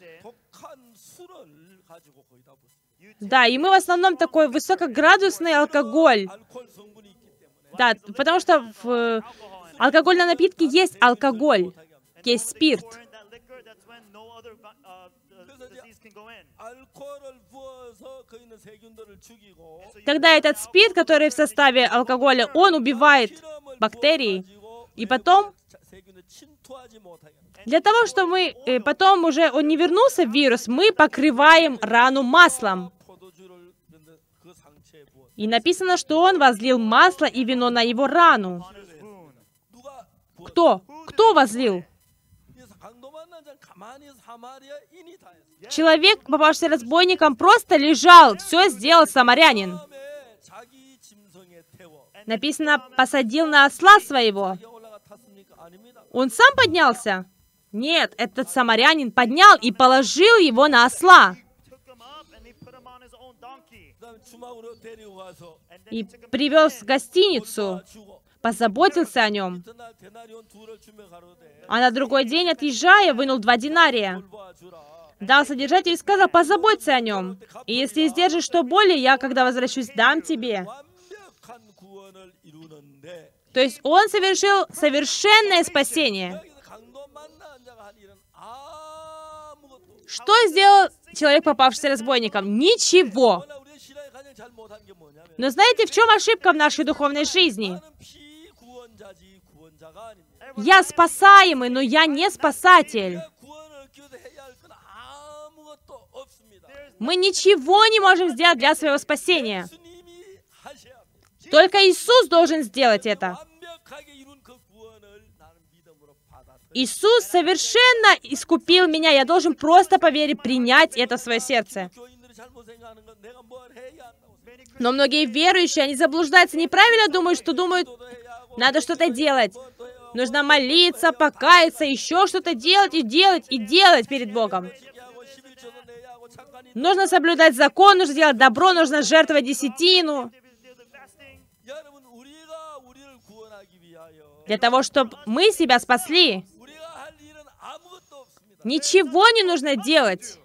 Да, и мы в основном такой высокоградусный алкоголь. Да, потому что в э, алкогольном напитке есть алкоголь, есть спирт. Когда этот спирт, который в составе алкоголя, он убивает бактерии, и потом, для того, чтобы мы э, потом уже он не вернулся в вирус, мы покрываем рану маслом. И написано, что он возлил масло и вино на его рану. Кто? Кто возлил? Человек, попавший разбойником, просто лежал, все сделал самарянин. Написано, посадил на осла своего. Он сам поднялся? Нет, этот самарянин поднял и положил его на осла. И привез в гостиницу позаботился о нем. А на другой день, отъезжая, вынул два динария. Дал содержателю и сказал, позаботься о нем. И если издержишь что более, я, когда возвращусь, дам тебе. То есть он совершил совершенное спасение. Что сделал человек, попавшийся разбойником? Ничего. Но знаете, в чем ошибка в нашей духовной жизни? Я спасаемый, но я не спасатель. Мы ничего не можем сделать для своего спасения. Только Иисус должен сделать это. Иисус совершенно искупил меня. Я должен просто поверить, принять это в свое сердце. Но многие верующие, они заблуждаются, неправильно думают, что думают, надо что-то делать. Нужно молиться, покаяться, еще что-то делать и делать и делать перед Богом. Нужно соблюдать закон, нужно делать добро, нужно жертвовать десятину. Для того, чтобы мы себя спасли. Ничего не нужно делать.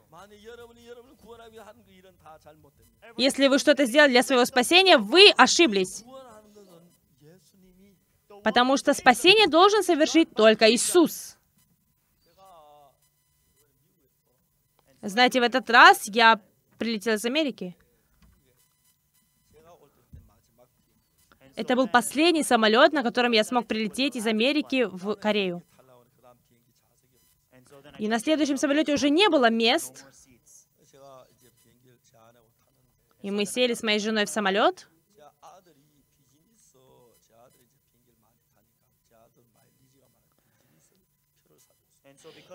Если вы что-то сделали для своего спасения, вы ошиблись потому что спасение должен совершить только Иисус. Знаете, в этот раз я прилетела из Америки. Это был последний самолет, на котором я смог прилететь из Америки в Корею. И на следующем самолете уже не было мест. И мы сели с моей женой в самолет.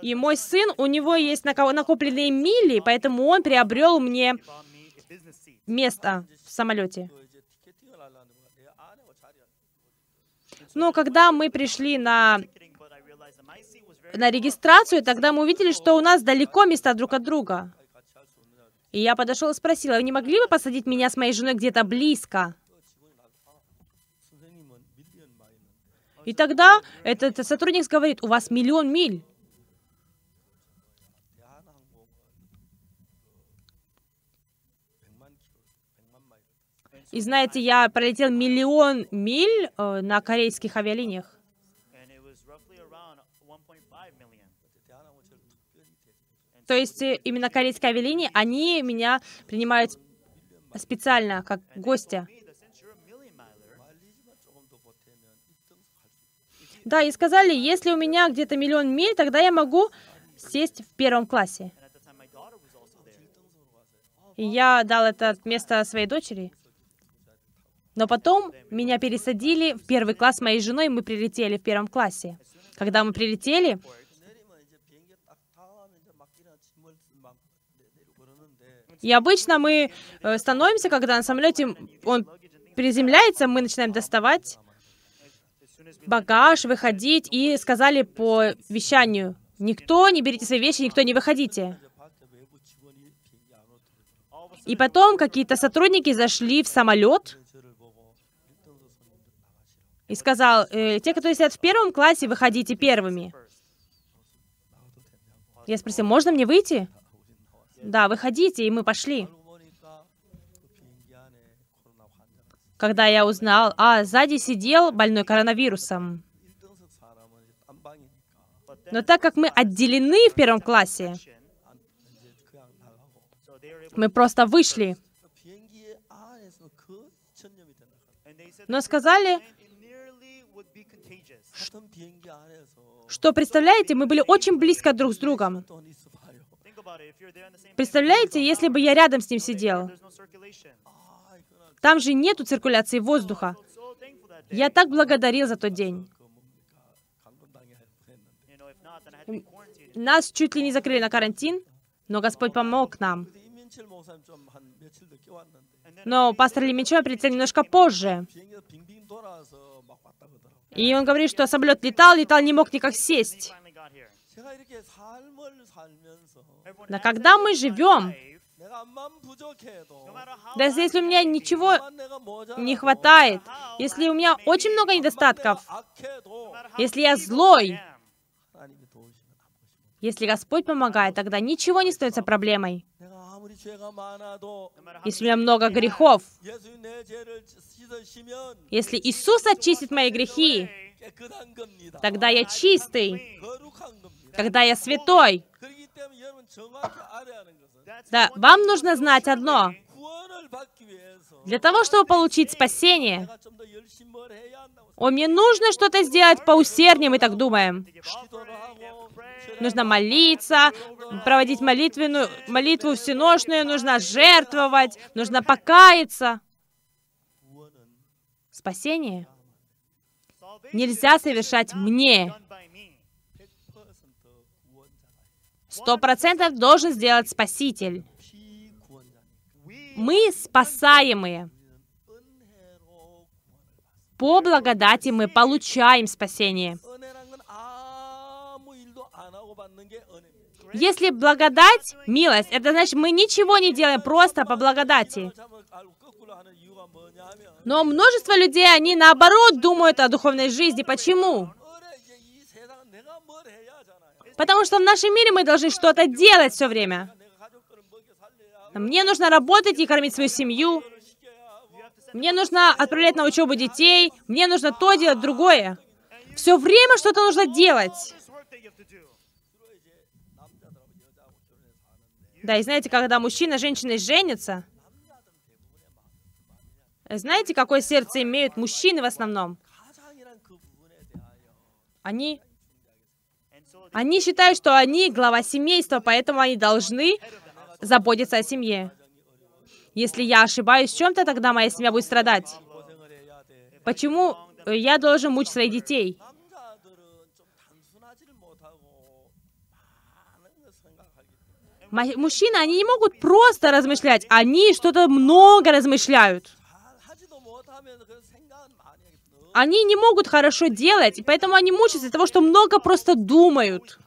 И мой сын, у него есть накопленные мили, поэтому он приобрел мне место в самолете. Но когда мы пришли на на регистрацию, тогда мы увидели, что у нас далеко места друг от друга. И я подошел и спросил: "Вы не могли бы посадить меня с моей женой где-то близко? И тогда этот сотрудник говорит, у вас миллион миль. И знаете, я пролетел миллион миль э, на корейских авиалиниях. То есть э, именно корейские авиалинии, они меня принимают специально как гостя. Да, и сказали, если у меня где-то миллион миль, тогда я могу сесть в первом классе. И я дал это место своей дочери. Но потом меня пересадили в первый класс моей женой, мы прилетели в первом классе. Когда мы прилетели, и обычно мы э, становимся, когда на самолете он приземляется, мы начинаем доставать багаж, выходить, и сказали по вещанию, никто не берите свои вещи, никто не выходите. И потом какие-то сотрудники зашли в самолет, и сказал, э, те, которые сидят в первом классе, выходите первыми. Я спросил, можно мне выйти? Да, выходите, и мы пошли. Когда я узнал, а, сзади сидел больной коронавирусом. Но так как мы отделены в первом классе, мы просто вышли. Но сказали, что, представляете, мы были очень близко друг с другом. Представляете, если бы я рядом с ним сидел? Там же нету циркуляции воздуха. Я так благодарил за тот день. Нас чуть ли не закрыли на карантин, но Господь помог нам. Но пастор Лемичева прилетел немножко позже. И он говорит, что самолет летал, летал, не мог никак сесть. Но когда мы живем, даже если у меня ничего не хватает, если у меня очень много недостатков, если я злой, если Господь помогает, тогда ничего не становится проблемой если у меня много грехов, если Иисус очистит мои грехи, тогда я чистый, тогда я святой. Да, вам нужно знать одно. Для того, чтобы получить спасение, о, мне нужно что-то сделать поусерднее, мы так думаем нужно молиться, проводить молитвенную, молитву всеношную, нужно жертвовать, нужно покаяться. Спасение нельзя совершать мне. Сто процентов должен сделать Спаситель. Мы спасаемые. По благодати мы получаем спасение. Если благодать, милость, это значит, мы ничего не делаем просто по благодати. Но множество людей, они наоборот думают о духовной жизни. Почему? Потому что в нашем мире мы должны что-то делать все время. Мне нужно работать и кормить свою семью. Мне нужно отправлять на учебу детей. Мне нужно то делать, другое. Все время что-то нужно делать. Да, и знаете, когда мужчина с женщиной женится, знаете, какое сердце имеют мужчины в основном? Они... Они считают, что они глава семейства, поэтому они должны заботиться о семье. Если я ошибаюсь в чем-то, тогда моя семья будет страдать. Почему я должен мучить своих детей? Мужчины, они не могут просто размышлять, они что-то много размышляют. Они не могут хорошо делать, и поэтому они мучаются из-за того, что много просто думают.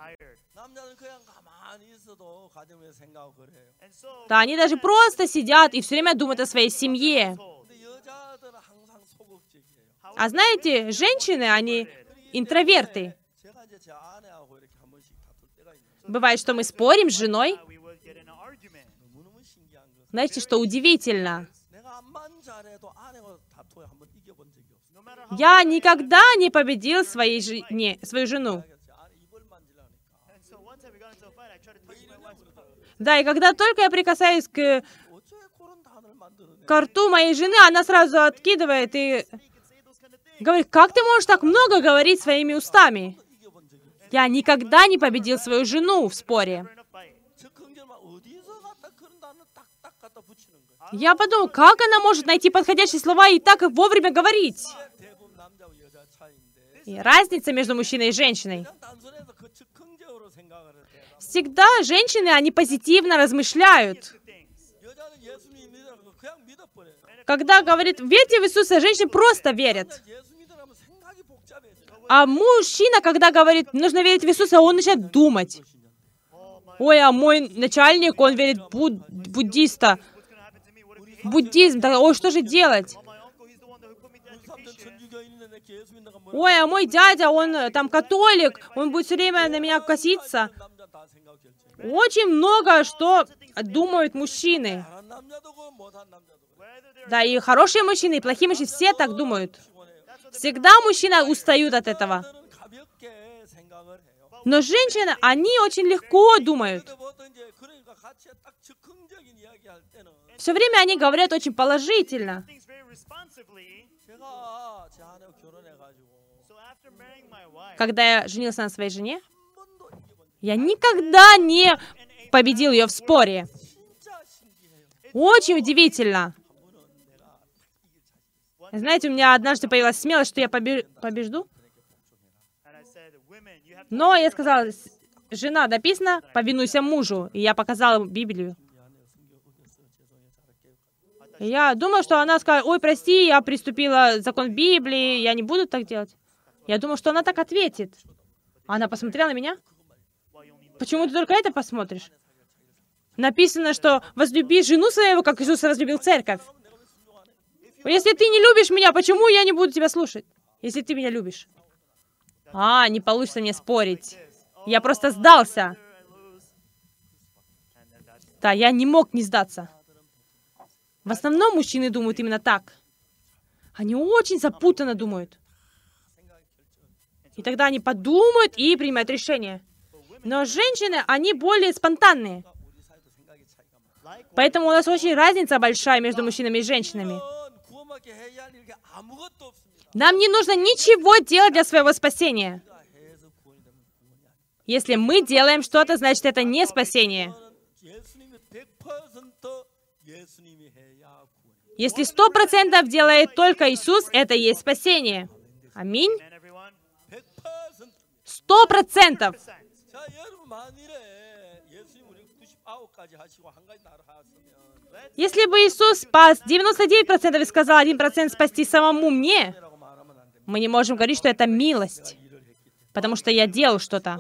Да, они даже просто сидят и все время думают о своей семье. А знаете, женщины, они интроверты. Бывает, что мы спорим с женой, знаете, что удивительно? Я никогда не победил своей жене, свою жену. Да, и когда только я прикасаюсь к, карту моей жены, она сразу откидывает и говорит, как ты можешь так много говорить своими устами? Я никогда не победил свою жену в споре. Я подумал, как она может найти подходящие слова и так вовремя говорить? И разница между мужчиной и женщиной. Всегда женщины, они позитивно размышляют. Когда говорит, верьте в Иисуса, женщины просто верят. А мужчина, когда говорит, нужно верить в Иисуса, он начинает думать. Ой, а мой начальник, он верит буд буддиста. Буддизм, так, ой, что же делать? Ой, а мой дядя, он э, там католик, он будет все время на меня коситься. Очень много, что думают мужчины. Да, и хорошие мужчины, и плохие мужчины, все так думают. Всегда мужчины устают от этого. Но женщины, они очень легко думают. Все время они говорят очень положительно. Когда я женился на своей жене, я никогда не победил ее в споре. Очень удивительно. Знаете, у меня однажды появилась смелость, что я побежду. Но я сказала, «С- жена, написано, повинуйся мужу. И я показала Библию. Я думала, что она скажет, ой, прости, я приступила закон Библии, я не буду так делать. Я думала, что она так ответит. Она посмотрела на меня. Почему ты только это посмотришь? Написано, что возлюби жену своего, как Иисус возлюбил церковь. Если ты не любишь меня, почему я не буду тебя слушать? Если ты меня любишь. А, не получится мне спорить. Я просто сдался. Да, я не мог не сдаться. В основном мужчины думают именно так. Они очень запутанно думают. И тогда они подумают и примут решение. Но женщины, они более спонтанные. Поэтому у нас очень разница большая между мужчинами и женщинами. Нам не нужно ничего делать для своего спасения. Если мы делаем что-то, значит, это не спасение. Если сто процентов делает только Иисус, это и есть спасение. Аминь. Сто процентов. Если бы Иисус спас 99% и сказал 1% спасти самому мне, мы не можем говорить, что это милость, потому что я делал что-то.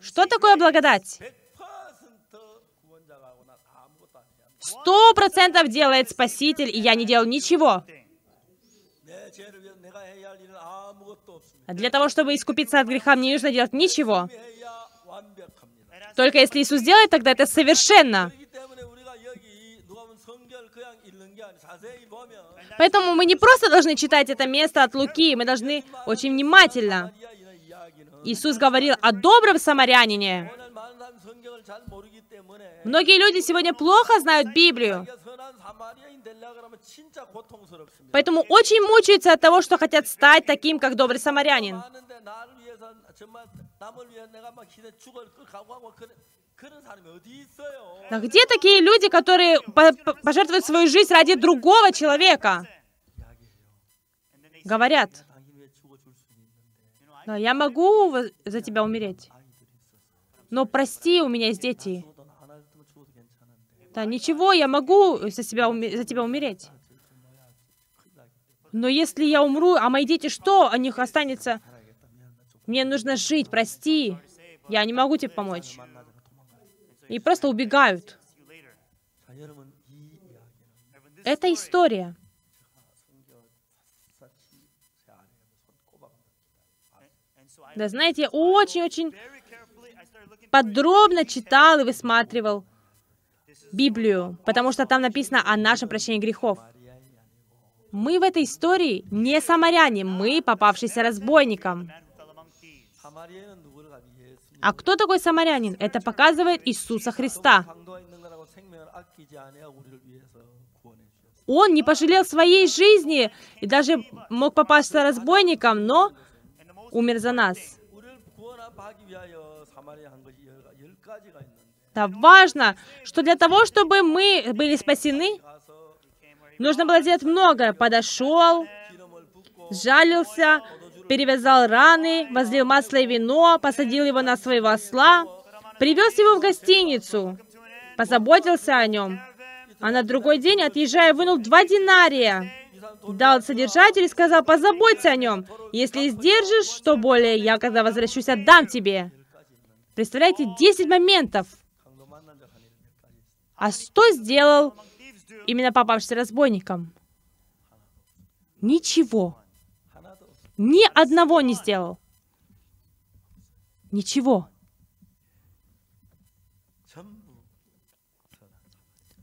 Что такое благодать? Сто процентов делает Спаситель, и я не делал ничего. Для того, чтобы искупиться от греха, мне не нужно делать ничего. Только если Иисус делает, тогда это совершенно. Поэтому мы не просто должны читать это место от Луки, мы должны очень внимательно. Иисус говорил о добром самарянине. Многие люди сегодня плохо знают Библию. Поэтому очень мучаются от того, что хотят стать таким, как добрый самарянин. Где такие люди, которые пожертвуют свою жизнь ради другого человека? Говорят, но я могу за тебя умереть. Но прости, у меня есть дети. Да, ничего, я могу за, себя за тебя умереть. Но если я умру, а мои дети что? О них останется... Мне нужно жить, прости. Я не могу тебе помочь и просто убегают. Это история. Да, знаете, я очень-очень подробно читал и высматривал Библию, потому что там написано о нашем прощении грехов. Мы в этой истории не самаряне, мы попавшиеся разбойникам. А кто такой самарянин? Это показывает Иисуса Христа. Он не пожалел своей жизни и даже мог попасться разбойником, но умер за нас. Это важно, что для того, чтобы мы были спасены, нужно было сделать многое. Подошел, жалился, перевязал раны, возлил масло и вино, посадил его на своего осла, привез его в гостиницу, позаботился о нем. А на другой день, отъезжая, вынул два динария. Дал содержатель и сказал, позаботься о нем. Если сдержишь, что более, я, когда возвращусь, отдам тебе. Представляете, 10 моментов. А что сделал именно попавшийся разбойником? Ничего. Ни одного не сделал. Ничего.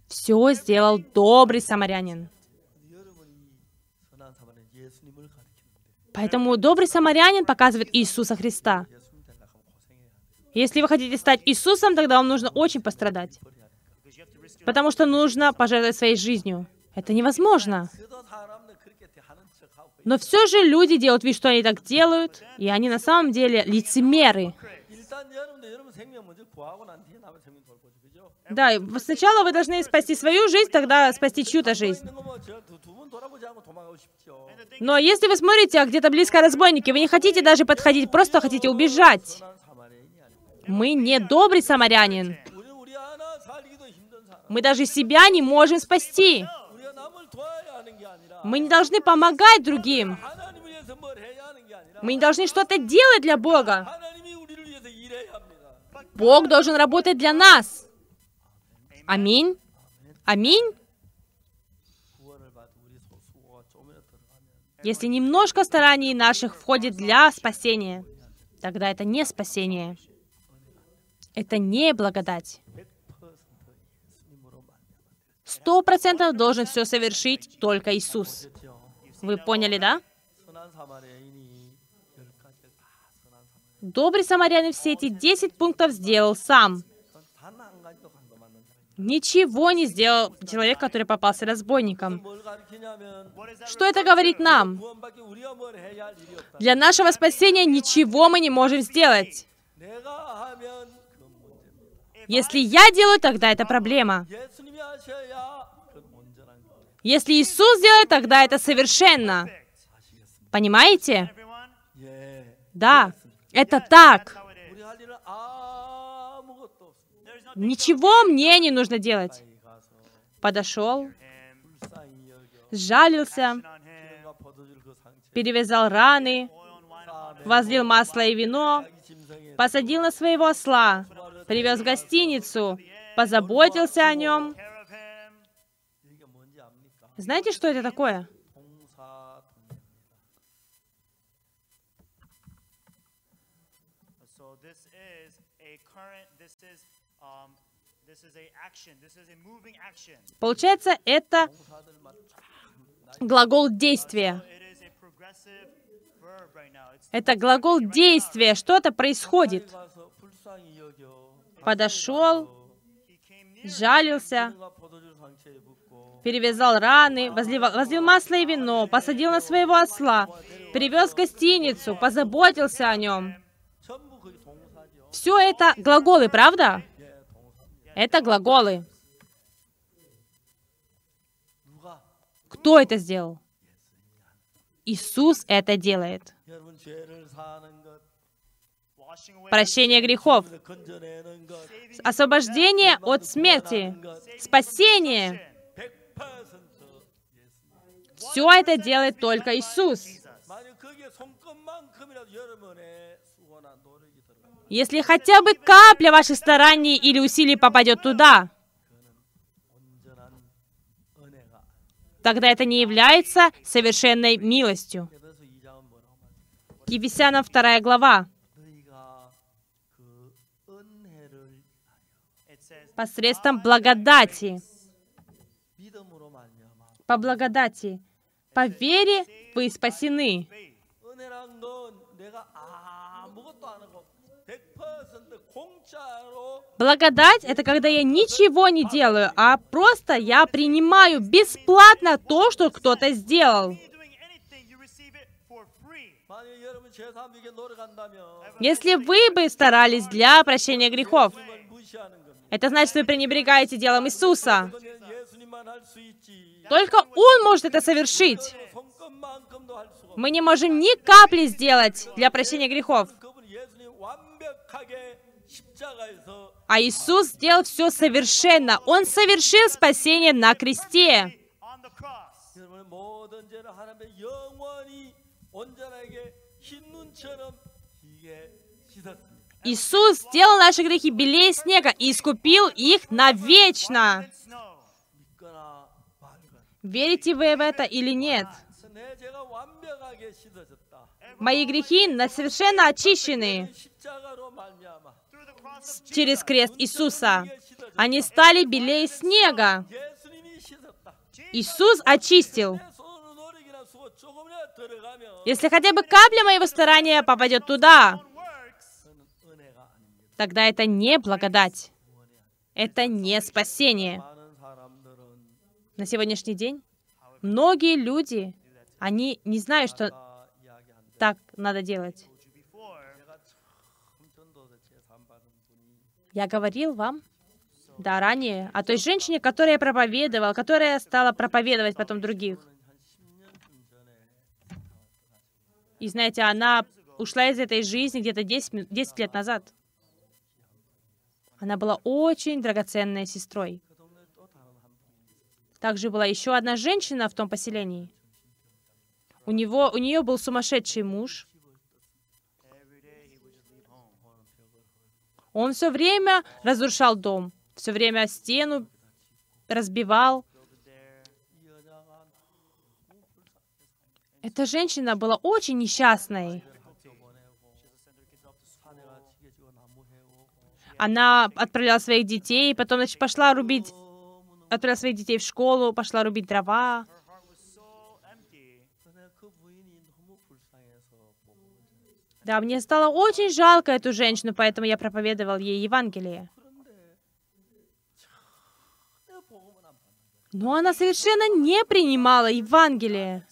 Все сделал добрый самарянин. Поэтому добрый самарянин показывает Иисуса Христа. Если вы хотите стать Иисусом, тогда вам нужно очень пострадать. Потому что нужно пожертвовать своей жизнью. Это невозможно. Но все же люди делают вид, что они так делают, и они на самом деле лицемеры. Да, сначала вы должны спасти свою жизнь, тогда спасти чью-то жизнь. Но если вы смотрите, а где-то близко разбойники, вы не хотите даже подходить, просто хотите убежать. Мы не добрый самарянин. Мы даже себя не можем спасти. Мы не должны помогать другим. Мы не должны что-то делать для Бога. Бог должен работать для нас. Аминь. Аминь. Если немножко стараний наших входит для спасения, тогда это не спасение. Это не благодать. Сто процентов должен все совершить только Иисус. Вы поняли, да? Добрый самарянин все эти 10 пунктов сделал сам. Ничего не сделал человек, который попался разбойником. Что это говорит нам? Для нашего спасения ничего мы не можем сделать. Если я делаю, тогда это проблема. Если Иисус делает, тогда это совершенно. Понимаете? Да, это так. Ничего мне не нужно делать. Подошел, сжалился, перевязал раны, возлил масло и вино, посадил на своего осла, привез в гостиницу, позаботился о нем, знаете, что это такое? Получается, это глагол действия. Это глагол действия, что-то происходит. Подошел, жалился, перевязал раны, возливал возлил масло и вино, посадил на своего осла, привез гостиницу, позаботился о нем. Все это глаголы, правда? Это глаголы. Кто это сделал? Иисус это делает. Прощение грехов, освобождение от смерти, спасение, все это делает только Иисус. Если хотя бы капля ваших стараний или усилий попадет туда, тогда это не является совершенной милостью. Ефесянам 2 глава. Посредством благодати. По благодати. По вере вы спасены. Благодать — это когда я ничего не делаю, а просто я принимаю бесплатно то, что кто-то сделал. Если вы бы старались для прощения грехов, это значит, вы пренебрегаете делом Иисуса. Только Он может это совершить. Мы не можем ни капли сделать для прощения грехов. А Иисус сделал все совершенно. Он совершил спасение на кресте. Иисус сделал наши грехи белее снега и искупил их навечно. Верите вы в это или нет? Мои грехи совершенно очищены через крест Иисуса. Они стали белее снега. Иисус очистил. Если хотя бы капля моего старания попадет туда, тогда это не благодать. Это не спасение. На сегодняшний день многие люди, они не знают, что так надо делать. Я говорил вам, да, ранее, о той женщине, которая проповедовала, которая стала проповедовать потом других. И знаете, она ушла из этой жизни где-то 10, 10 лет назад. Она была очень драгоценной сестрой. Также была еще одна женщина в том поселении. У, него, у нее был сумасшедший муж. Он все время разрушал дом, все время стену разбивал. Эта женщина была очень несчастной. Она отправляла своих детей, потом значит, пошла рубить отправила своих детей в школу, пошла рубить дрова. Да, мне стало очень жалко эту женщину, поэтому я проповедовал ей Евангелие. Но она совершенно не принимала Евангелие.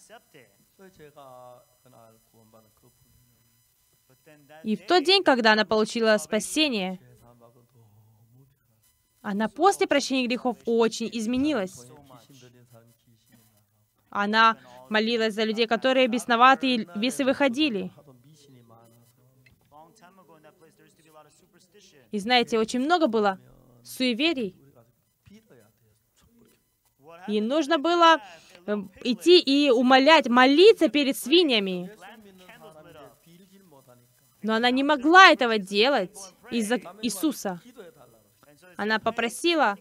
И в тот день, когда она получила спасение, она после прощения грехов очень изменилась. Она молилась за людей, которые бесноваты и выходили. И знаете, очень много было суеверий. И нужно было эм, идти и умолять, молиться перед свиньями. Но она не могла этого делать из-за Иисуса. Она попросила,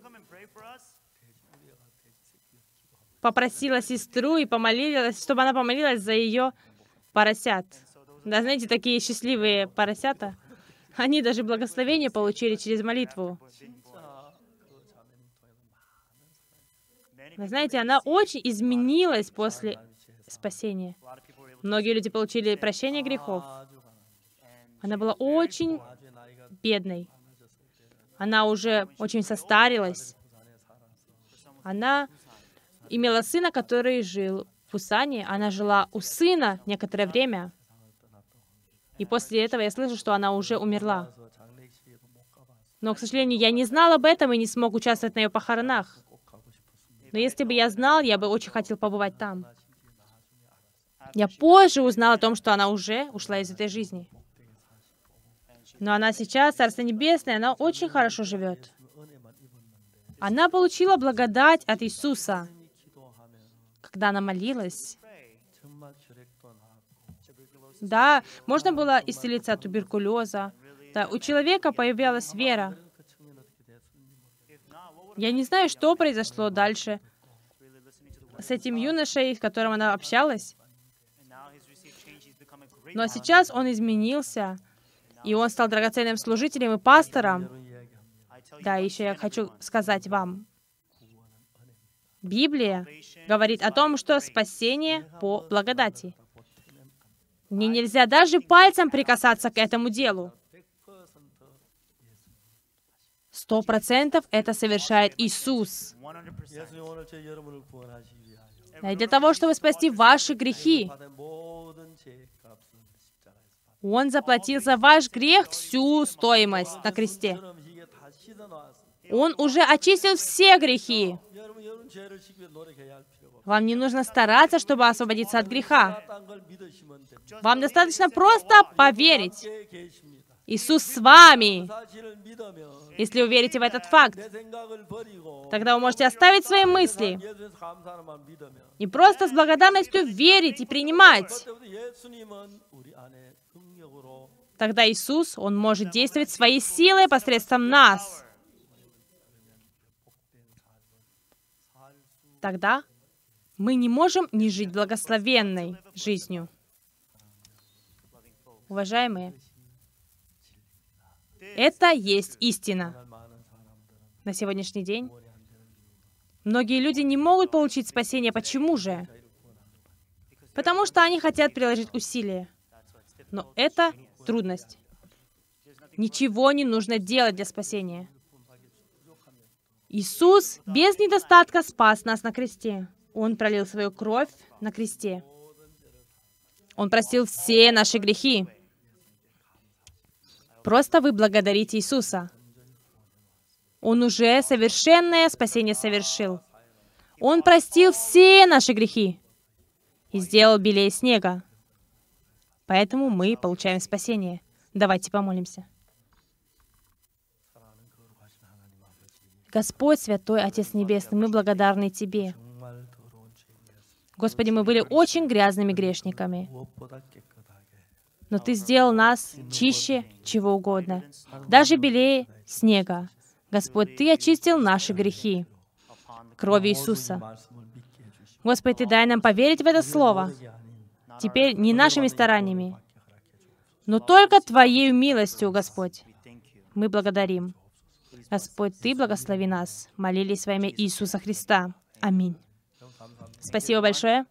попросила сестру и помолилась, чтобы она помолилась за ее поросят. Да, знаете, такие счастливые поросята. Они даже благословение получили через молитву. Вы знаете, она очень изменилась после спасения. Многие люди получили прощение грехов. Она была очень бедной. Она уже очень состарилась. Она имела сына, который жил в Пусане. Она жила у сына некоторое время. И после этого я слышу, что она уже умерла. Но, к сожалению, я не знал об этом и не смог участвовать на ее похоронах. Но если бы я знал, я бы очень хотел побывать там. Я позже узнал о том, что она уже ушла из этой жизни. Но она сейчас, Царство Небесное, она очень хорошо живет. Она получила благодать от Иисуса, когда она молилась. Да, можно было исцелиться от туберкулеза. Да, у человека появлялась вера. Я не знаю, что произошло дальше с этим юношей, с которым она общалась. Но сейчас он изменился. И он стал драгоценным служителем и пастором. Да, еще я хочу сказать вам. Библия говорит о том, что спасение по благодати. Мне нельзя даже пальцем прикасаться к этому делу. Сто процентов это совершает Иисус. И для того, чтобы спасти ваши грехи, он заплатил за ваш грех всю стоимость на кресте. Он уже очистил все грехи. Вам не нужно стараться, чтобы освободиться от греха. Вам достаточно просто поверить. Иисус с вами. Если вы верите в этот факт, тогда вы можете оставить свои мысли и просто с благодарностью верить и принимать. Тогда Иисус, Он может действовать своей силой посредством нас. Тогда мы не можем не жить благословенной жизнью. Уважаемые, это есть истина. На сегодняшний день многие люди не могут получить спасение. Почему же? Потому что они хотят приложить усилия. Но это трудность. Ничего не нужно делать для спасения. Иисус без недостатка спас нас на кресте. Он пролил свою кровь на кресте. Он простил все наши грехи. Просто вы благодарите Иисуса. Он уже совершенное спасение совершил. Он простил все наши грехи и сделал белее снега. Поэтому мы получаем спасение. Давайте помолимся. Господь, Святой Отец Небесный, мы благодарны Тебе. Господи, мы были очень грязными грешниками. Но Ты сделал нас чище чего угодно, даже белее снега. Господь, Ты очистил наши грехи кровью Иисуса. Господи, Ты дай нам поверить в это Слово, теперь не нашими стараниями, но только твоей милостью, Господь. Мы благодарим. Господь, Ты благослови нас. Молились во имя Иисуса Христа. Аминь. Спасибо большое.